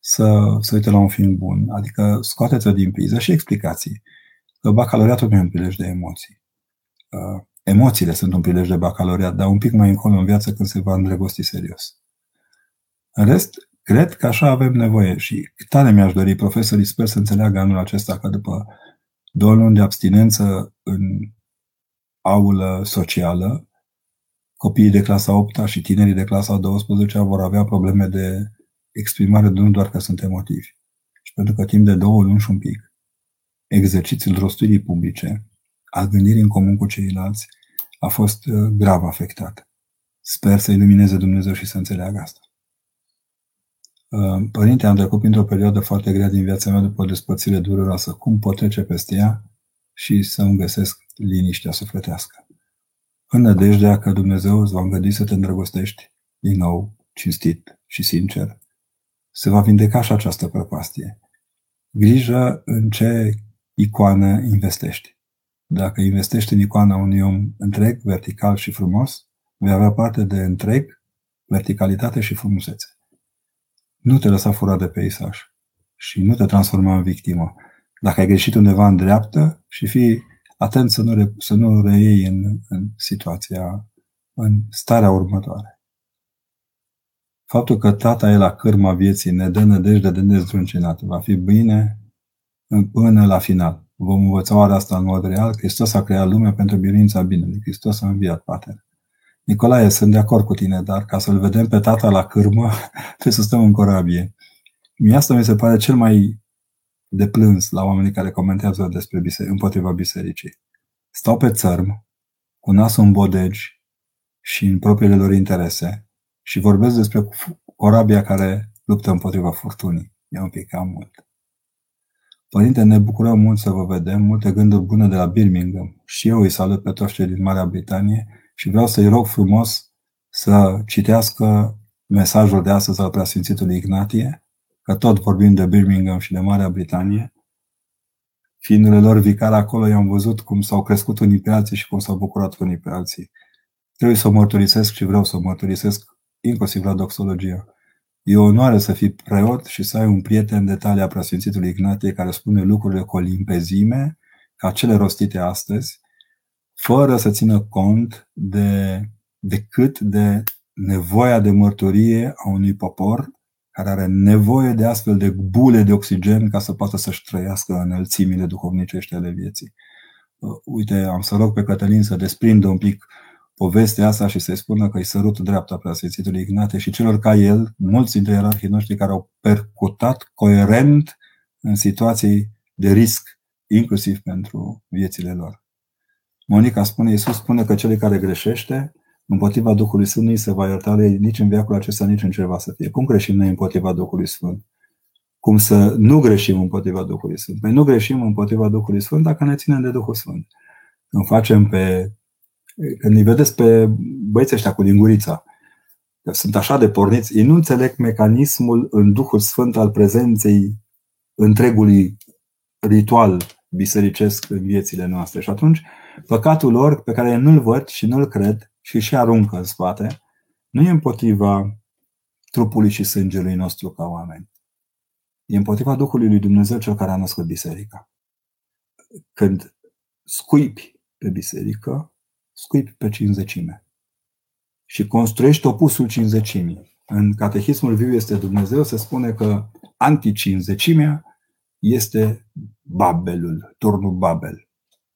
să să uite la un film bun. Adică scoateți-o din priză și explicații. Că bacalaureatul nu e un prilej de emoții. Uh, emoțiile sunt un prilej de bacalaureat, dar un pic mai încolo în viață când se va îndrăgosti serios. În rest, Cred că așa avem nevoie și tare mi-aș dori profesorii, sper să înțeleagă anul acesta că după două luni de abstinență în aulă socială, copiii de clasa 8 și tinerii de clasa 12 vor avea probleme de exprimare nu doar că sunt emotivi. Și pentru că timp de două luni și un pic, exercițiul rostirii publice, al gândirii în comun cu ceilalți, a fost uh, grav afectat. Sper să ilumineze Dumnezeu și să înțeleagă asta. Părinte, am trecut printr-o perioadă foarte grea din viața mea după o despărțire dureroasă. Cum pot trece peste ea și să îmi găsesc liniștea sufletească? În nădejdea că Dumnezeu îți va îngădui să te îndrăgostești din nou, cinstit și sincer, se va vindeca și această prăpastie. Grijă în ce icoană investești. Dacă investești în icoana unui om întreg, vertical și frumos, vei avea parte de întreg, verticalitate și frumusețe. Nu te lăsa furat de peisaj și nu te transforma în victimă. Dacă ai greșit undeva în dreaptă și fii atent să nu, re, să nu reiei în, în situația, în starea următoare. Faptul că tata e la cârma vieții ne dă nădejde de nezdruncinat. Va fi bine până la final. Vom învăța oare asta în mod real. Hristos a creat lumea pentru biruința binelui. Hristos a înviat Pater. Nicolae, sunt de acord cu tine, dar ca să-l vedem pe tata la cârmă, trebuie să stăm în corabie. Mie asta mi se pare cel mai de plâns la oamenii care comentează despre biserică, împotriva bisericii. Stau pe țărm, cu nasul în bodegi și în propriile lor interese și vorbesc despre corabia care luptă împotriva furtunii. E un pic cam mult. Părinte, ne bucurăm mult să vă vedem, multe gânduri bune de la Birmingham. Și eu îi salut pe toți cei din Marea Britanie și vreau să-i rog frumos să citească mesajul de astăzi al preasfințitului Ignatie, că tot vorbim de Birmingham și de Marea Britanie. Fiindu-le lor vicar acolo, i-am văzut cum s-au crescut unii pe alții și cum s-au bucurat unii pe alții. Trebuie să mărturisesc și vreau să mărturisesc inclusiv la doxologia. E o onoare să fii preot și să ai un prieten de talia preasfințitului Ignatie care spune lucrurile cu o limpezime, ca cele rostite astăzi, fără să țină cont de, de cât de nevoia de mărturie a unui popor care are nevoie de astfel de bule de oxigen ca să poată să-și trăiască înălțimile duhovnicești ale vieții. Uh, uite, am să rog pe Cătălin să desprindă un pic povestea asta și să-i spună că îi sărut dreapta preasfințitului Ignate și celor ca el, mulți dintre ierarhii noștri care au percutat coerent în situații de risc, inclusiv pentru viețile lor. Monica spune, Iisus spune că cel care greșește împotriva Duhului Sfânt nu se va ierta lui nici în viacul acesta, nici în ceva să fie. Cum greșim noi împotriva Duhului Sfânt? Cum să nu greșim împotriva Duhului Sfânt? Păi nu greșim împotriva Duhului Sfânt dacă ne ținem de Duhul Sfânt. Când facem pe când îi vedeți pe băieții ăștia cu lingurița, că sunt așa de porniți, ei nu înțeleg mecanismul în Duhul Sfânt al prezenței întregului ritual bisericesc în viețile noastre. Și atunci, păcatul lor, pe care nu-l văd și nu-l cred și și aruncă în spate, nu e împotriva trupului și sângelui nostru ca oameni. E împotriva Duhului lui Dumnezeu cel care a născut biserica. Când scuipi pe biserică, scuipi pe cinzecime. Și construiești opusul cinzecimii. În Catehismul Viu este Dumnezeu, se spune că anticinzecimea este Babelul, turnul Babel.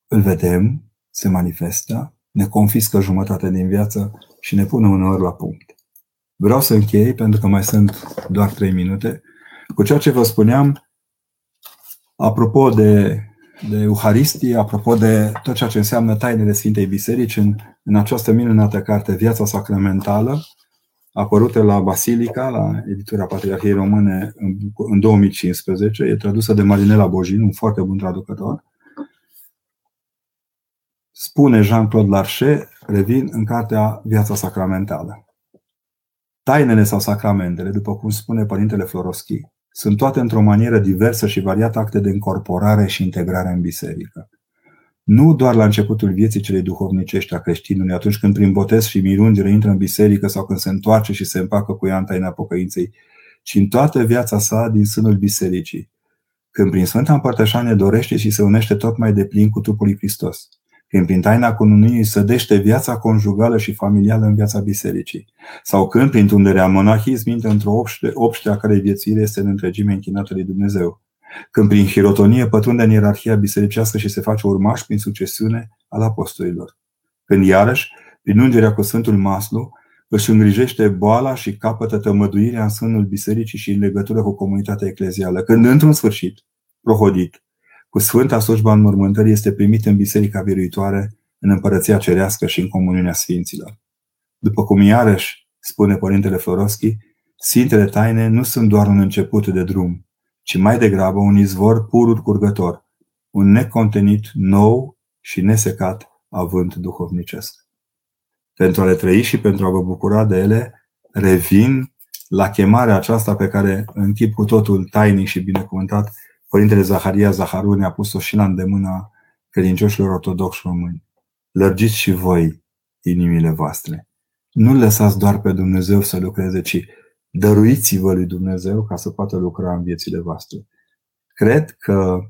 Îl vedem, se manifestă, ne confiscă jumătate din viață și ne pune uneori la punct. Vreau să închei, pentru că mai sunt doar trei minute, cu ceea ce vă spuneam apropo de de Euharistie, apropo de tot ceea ce înseamnă tainele Sfintei Biserici în, în această minunată carte, Viața Sacramentală, apărută la Basilica, la editura Patriarhiei Române în, în 2015, e tradusă de Marinela Bojin, un foarte bun traducător. Spune Jean-Claude Larcher, revin în cartea Viața Sacramentală. Tainele sau sacramentele, după cum spune Părintele Floroschi, sunt toate într-o manieră diversă și variată acte de încorporare și integrare în biserică. Nu doar la începutul vieții celei duhovnicești a creștinului, atunci când prin botez și mirungere intră în biserică sau când se întoarce și se împacă cu ea în taina pocăinței, ci în toată viața sa din sânul bisericii, când prin Sfânta Împărtășanie dorește și se unește tot mai deplin cu trupul lui Hristos când prin taina cununiei sădește viața conjugală și familială în viața bisericii, sau când prin tunderea monahism intră într-o obște, obște a care viețuire este în întregime închinată lui Dumnezeu, când prin hirotonie pătrunde în ierarhia bisericească și se face urmaș prin succesiune al apostolilor, când iarăși, prin ungerea cu Sfântul Maslu, își îngrijește boala și capătă tămăduirea în sânul bisericii și în legătură cu comunitatea eclezială, când într-un sfârșit, prohodit, cu Sfânta slujba înmormântării este primit în Biserica Biruitoare, în Împărăția Cerească și în Comuniunea Sfinților. După cum iarăși spune Părintele Floroschi, Sfintele Taine nu sunt doar un început de drum, ci mai degrabă un izvor purul curgător, un necontenit nou și nesecat avânt duhovnicesc. Pentru a le trăi și pentru a vă bucura de ele, revin la chemarea aceasta pe care, în chip cu totul tainic și binecuvântat, Părintele Zaharia Zaharu ne-a pus-o și la îndemâna credincioșilor ortodoxi români. Lărgiți și voi inimile voastre. Nu lăsați doar pe Dumnezeu să lucreze, ci dăruiți-vă lui Dumnezeu ca să poată lucra în viețile voastre. Cred că,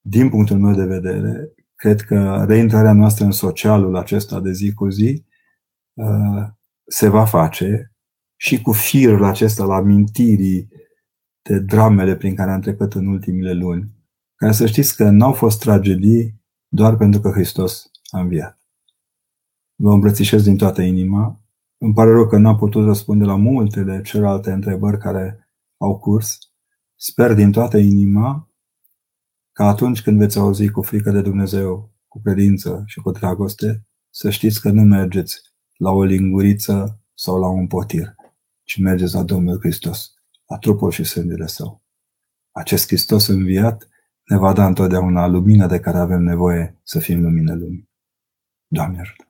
din punctul meu de vedere, cred că reintrarea noastră în socialul acesta de zi cu zi uh, se va face și cu firul acesta la mintirii de dramele prin care am trecut în ultimile luni, ca să știți că n-au fost tragedii doar pentru că Hristos a înviat. Vă îmbrățișez din toată inima. Îmi pare rău că n-am putut răspunde la multele celelalte întrebări care au curs. Sper din toată inima că atunci când veți auzi cu frică de Dumnezeu, cu credință și cu dragoste, să știți că nu mergeți la o linguriță sau la un potir, ci mergeți la Domnul Hristos, la trupul și sângele Său. Acest Hristos înviat ne va da întotdeauna lumina de care avem nevoie să fim lumină lumii. Doamne ajută!